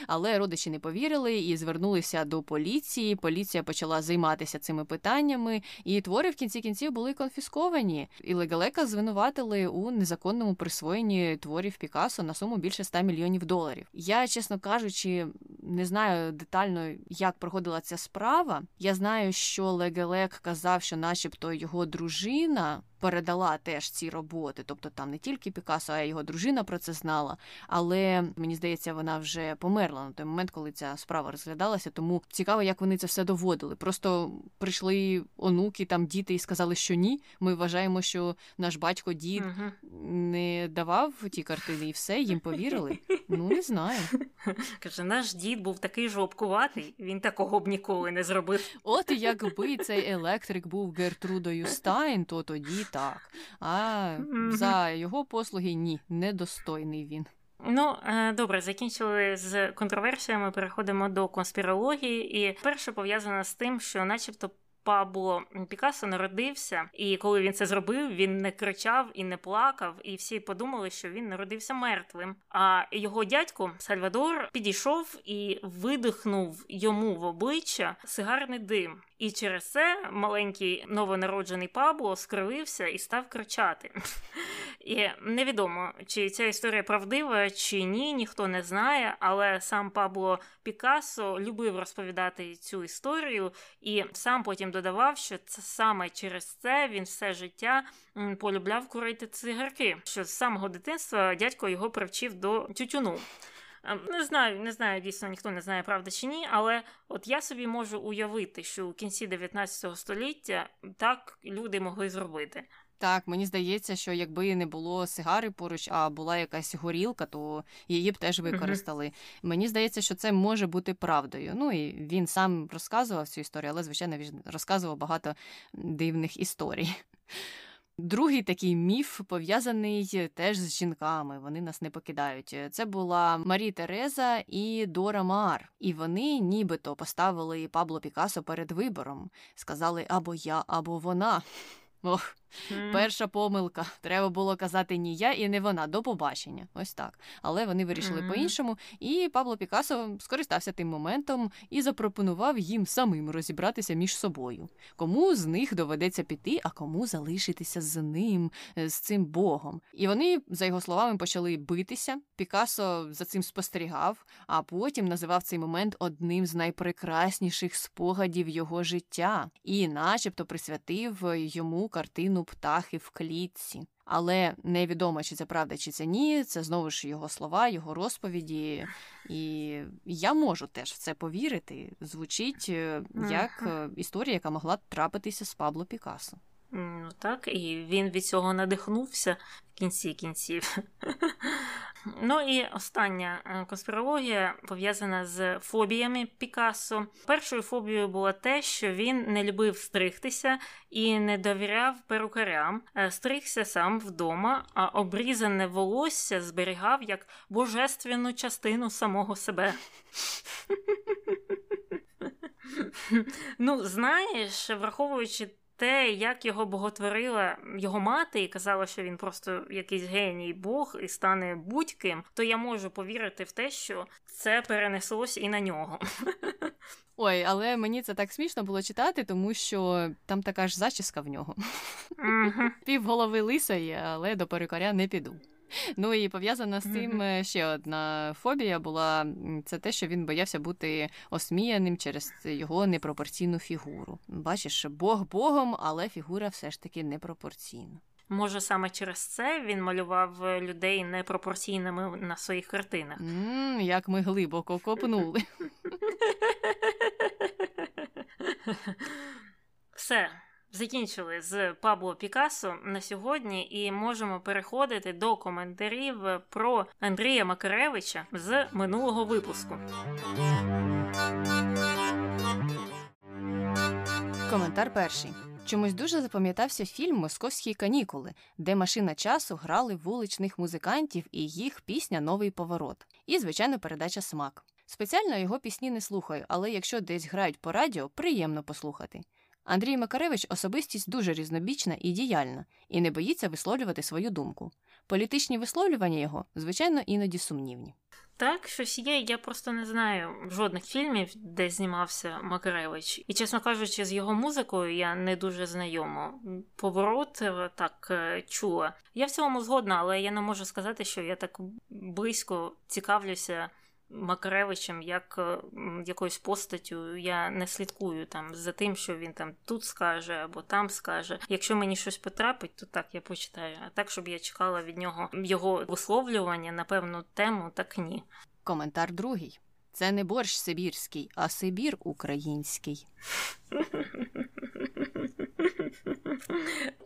Але родичі не повірили і звернулися до поліції. Поліція почала займатися цими питаннями, і твори в кінці кінців були конфісковані. І Легалека звинуватили у незаконному присвоєнні творів Пікассо на суму більше 100 мільйонів доларів. Я, чесно кажучи, не знаю детально, як проходила ця справа. Я знаю, що Легалек казав, що, начебто, його дружина передала теж ці роботи. Тобто там не тільки Пікасо, а й його дружина про це знала. Але мені здається, вона вже померла на той момент, коли ця справа розглядалася. Тому цікаво, як вони це все доводили. Просто прийшли онуки, там діти і сказали, що ні. Ми вважаємо, що наш батько дід угу. не давав ті картини, і все їм повірили. Ну не знаю. Каже, наш дід був такий жовкуватий, він такого б ніколи не зробив. От якби цей електрик був Гертрудою Стайн, то тоді так. А за його послуги ні, недостойний він. Ну, е, добре, закінчили з контроверсіями. Переходимо до конспірології, і перше пов'язано з тим, що, начебто, Пабло Пікассо народився, і коли він це зробив, він не кричав і не плакав, і всі подумали, що він народився мертвим. А його дядько Сальвадор підійшов і видихнув йому в обличчя сигарний дим. І через це маленький новонароджений Пабло скривився і став кричати. І невідомо, чи ця історія правдива, чи ні, ніхто не знає. Але сам Пабло Пікассо любив розповідати цю історію, і сам потім додавав, що це саме через це він все життя полюбляв курити цигарки. Що з самого дитинства дядько його привчив до тютюну. Ем, не знаю, не знаю, дійсно ніхто не знає, правда чи ні, але от я собі можу уявити, що у кінці 19 століття так люди могли зробити. Так, мені здається, що якби не було сигари поруч, а була якась горілка, то її б теж використали. uh Мені здається, що це може бути правдою. Ну і він сам розказував цю історію, але звичайно він розказував багато дивних історій. Другий такий міф пов'язаний теж з жінками. Вони нас не покидають. Це була Марі Тереза і Дора Маар. І вони нібито поставили Пабло Пікасо перед вибором. Сказали або я, або вона. Ох. Перша помилка. Треба було казати ні я і не вона до побачення. Ось так. Але вони вирішили Мгм. по-іншому, і Пабло Пікассо скористався тим моментом і запропонував їм самим розібратися між собою. Кому з них доведеться піти, а кому залишитися з ним, е, з цим богом. І вони, за його словами, почали битися. Пікассо за цим спостерігав, а потім називав цей момент одним з найпрекрасніших спогадів його життя і, начебто, присвятив йому картину птахи в клітці. Але невідомо, чи це правда, чи це ні. Це знову ж його слова, його розповіді. І я можу теж в це повірити. Звучить е, як е, історія, яка могла трапитися з Пабло Пікассо. Ну так, і він від цього надихнувся в кінці кінців. Ну і остання е, конспірологія пов'язана з фобіями Пікассо. Першою фобією було те, що він не любив стригтися і не довіряв перукарям, Е, стригся сам вдома, а обрізане волосся зберігав як божественну частину самого себе. [laughs] Ну, знаєш, враховуючи те, як його боготворила його мати, і казала, що він просто якийсь геній Бог і стане будь-ким, то я можу повірити в те, що це перенеслось і на нього. [laughs] Ой, але мені це так смішно було читати, тому що там така ж зачіска в нього. [laughs] Пів голови лисої, але до перукаря не піду. [laughs] Ну і пов'язана з цим е, ще одна фобія була це те, що він боявся бути осміяним через його непропорційну фігуру. Бачиш, Бог Богом, але фігура все ж таки непропорційна. Може, саме через це він малював е, людей непропорційними на своїх картинах. М, як ми глибоко копнули. [laughs] Все. Закінчили з Пабло Пікассо на сьогодні і можемо переходити до коментарів про Андрія Макаревича з минулого випуску. Коментар перший. Чомусь дуже запам'ятався фільм Московські канікули, де машина часу грали вуличних музикантів і їх пісня Новий поворот. І, звичайно, передача смак. Спеціально його пісні не слухаю, але якщо десь грають по радіо, приємно послухати. Андрій Макаревич особистість дуже різнобічна і діяльна, і не боїться висловлювати свою думку. Політичні висловлювання його, звичайно, іноді сумнівні. Так, щось є. Я просто не знаю жодних фільмів, де знімався Макаревич. І, чесно кажучи, з його музикою я не дуже знайома. Поворот е, так е, чула. Я в цілому згодна, але я не можу сказати, що я так близько цікавлюся. Макаревичем як е, якоюсь постаттю я не слідкую там за тим, що він там тут скаже або там скаже. Якщо мені щось потрапить, то так я почитаю. А так, щоб я чекала від нього його висловлювання на певну тему, так ні. Коментар другий. Це не борщ сибірський, а Сибір український. [laughs]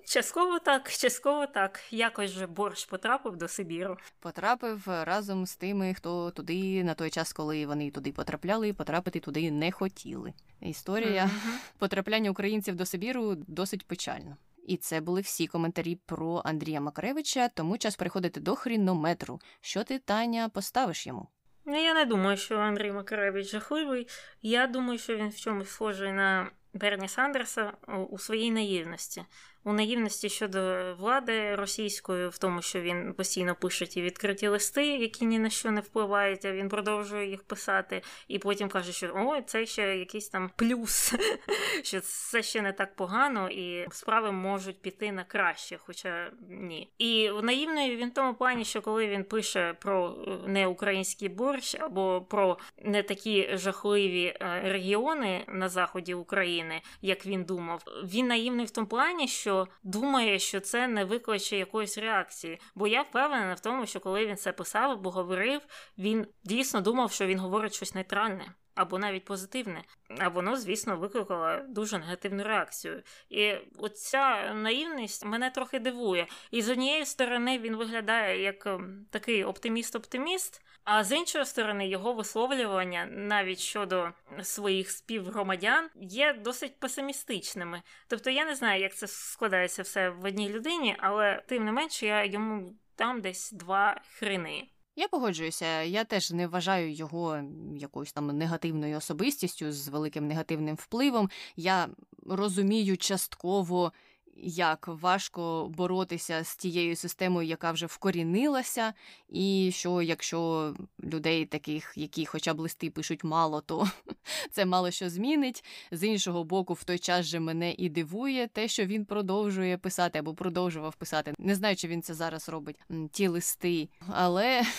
Частково так, частково так. Якось же борщ потрапив до Сибіру. Потрапив разом з тими, хто туди на той час, коли вони туди потрапляли, потрапити туди не хотіли. Історія Мгм. потрапляння українців до Сибіру досить печальна. І це були всі коментарі про Андрія Макаревича, тому час переходити до хрінометру. Що ти, Таня, поставиш йому? Ну, я не думаю, що Андрій Макаревич жахливий. Я думаю, що він в чомусь схожий на Берні Сандерса у- у своїй наївності. У наївності щодо влади російської, в тому, що він постійно пише ті відкриті листи, які ні на що не впливають, а він продовжує їх писати, і потім каже, що о, це ще якийсь там плюс, [laughs] що це ще не так погано, і справи можуть піти на краще, хоча ні. І наївний він в тому плані, що коли він пише про е, неукраїнський борщ або про не такі жахливі е, регіони на заході України, як він думав, він наївний в тому плані, що думає, що це не викличе якоїсь реакції. Бо я впевнена в тому, що коли він це писав або говорив, він дійсно думав, що він говорить щось нейтральне. Або навіть позитивне, а воно, звісно, викликало дуже негативну реакцію. І оця наївність мене трохи дивує. І з однієї сторони він виглядає як ем, такий оптиміст-оптиміст, а з іншої сторони, його висловлювання навіть щодо своїх співгромадян є досить песимістичними. Тобто я не знаю, як це складається все в одній людині, але тим не менше я йому там десь два хрени. Я погоджуюся, я теж не вважаю його якоюсь там негативною особистістю з великим негативним впливом. Я розумію частково як важко боротися з тією системою, яка вже вкорінилася, і що якщо людей таких, які хоча б листи пишуть мало, то [laughs] це мало що змінить. З іншого боку, в той час же мене і дивує те, що він продовжує писати або продовжував писати. Не знаю, чи він це зараз робить ті листи, але. [laughs]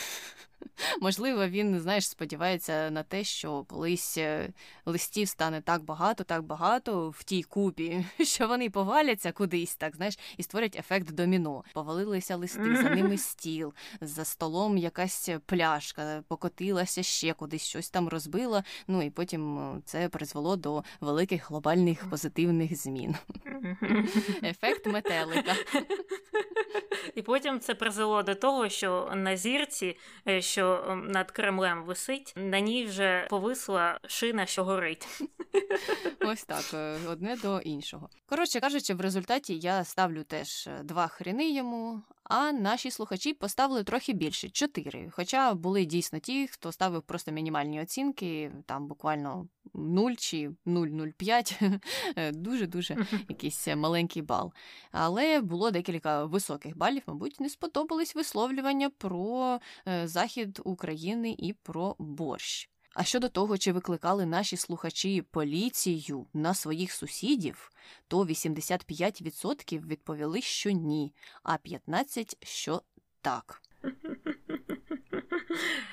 [laughs] Можливо, він, знаєш, сподівається на те, що колись е, листів стане так багато, так багато в тій купі, [laughs] що вони поваляться кудись, так знаєш, і створять ефект доміно. Повалилися листи, за ними стіл, за столом якась пляшка, покотилася ще кудись, щось там розбила. Ну і потім е, це призвело до великих глобальних позитивних змін. Ефект метелика. [laughs] І потім це призвело до того, що на зірці, е, що ем, над Кремлем висить, на ній вже повисла шина, що горить. [laughs] Ось так, е, одне до іншого. Коротше кажучи, в результаті я ставлю теж е, два хріни йому, а наші слухачі поставили трохи більше чотири. Хоча були дійсно ті, хто ставив просто мінімальні оцінки, там буквально 0 чи 0,05, [laughs] дуже-дуже [laughs] якийсь маленький бал. Але було декілька високих балів, мабуть, не сподобались висловлювання про е, захід України і про борщ. А щодо того, чи викликали наші слухачі поліцію на своїх сусідів, то 85% відповіли, що ні, а 15% що так. [laughs]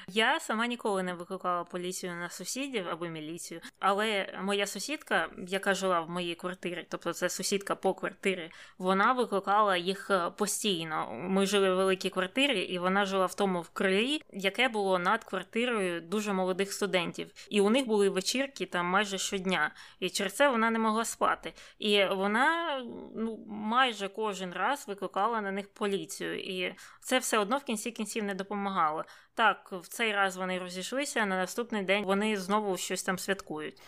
Я сама ніколи не викликала поліцію на сусідів або міліцію, але моя сусідка, яка жила в моїй квартирі, тобто це сусідка по квартирі, вона викликала їх е, постійно. Ми жили в великій квартирі, і вона жила в тому в крилі, яке було над квартирою дуже молодих студентів. І у них були вечірки там майже щодня. І через це вона не могла спати. І вона ну майже кожен раз викликала на них поліцію. І це все одно в кінці кінців не допомагало. Так, в цей раз вони розійшлися, а на наступний день вони знову щось там святкують.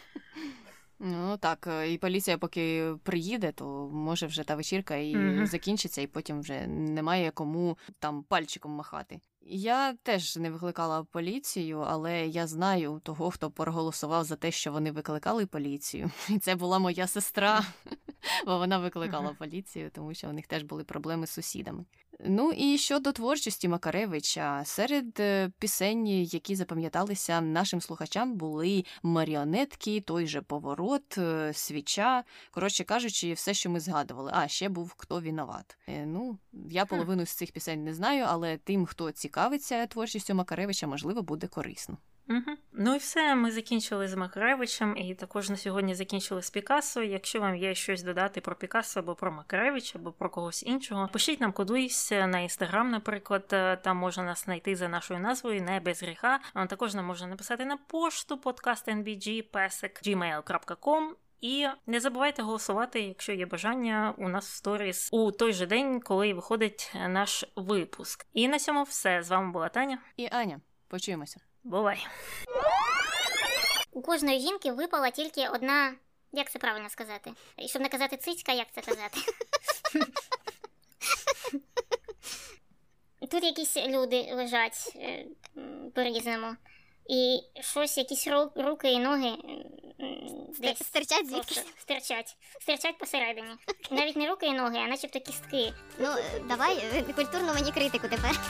Ну так, і поліція, поки приїде, то може вже та вечірка і mm-hmm. закінчиться, і потім вже немає кому там пальчиком махати. Я теж не викликала поліцію, але я знаю того, хто проголосував за те, що вони викликали поліцію. [laughs] І це була моя сестра, [laughs] бо вона викликала поліцію, тому що у них теж були проблеми з сусідами. Ну і щодо творчості Макаревича, серед е, пісень, які запам'яталися нашим слухачам, були маріонетки, той же поворот, е, свіча. Коротше кажучи, все, що ми згадували. А ще був хто виноват. Е, ну, я половину з цих пісень не знаю, але тим, хто цікавиться творчістю Макаревича, можливо, буде корисно. Угу. Ну і все, ми закінчили з Макаревичем, і також на сьогодні закінчили з Пікассо. Якщо вам є щось додати про Пікассо або про Макаревича, або про когось іншого, пишіть нам кудись на інстаграм, наприклад, там можна нас знайти за нашою назвою, не без гріха. Також нам можна написати на пошту podcastnbg.gmail.com і не забувайте голосувати, якщо є бажання у нас в сторіс у той же день, коли виходить наш випуск. І на цьому все з вами була Таня і Аня. Почуємося. Бувай. У кожної жінки випала тільки одна. Як це правильно сказати? І щоб не казати цицька, як це казати? Тут якісь люди лежать е, по-різному. І щось, якісь руки і ноги десь стирчать звідки? Стирчать. Стирчать посередині. Навіть не руки і ноги, а начебто кістки. Ну, давай е, культурну мені критику тепер.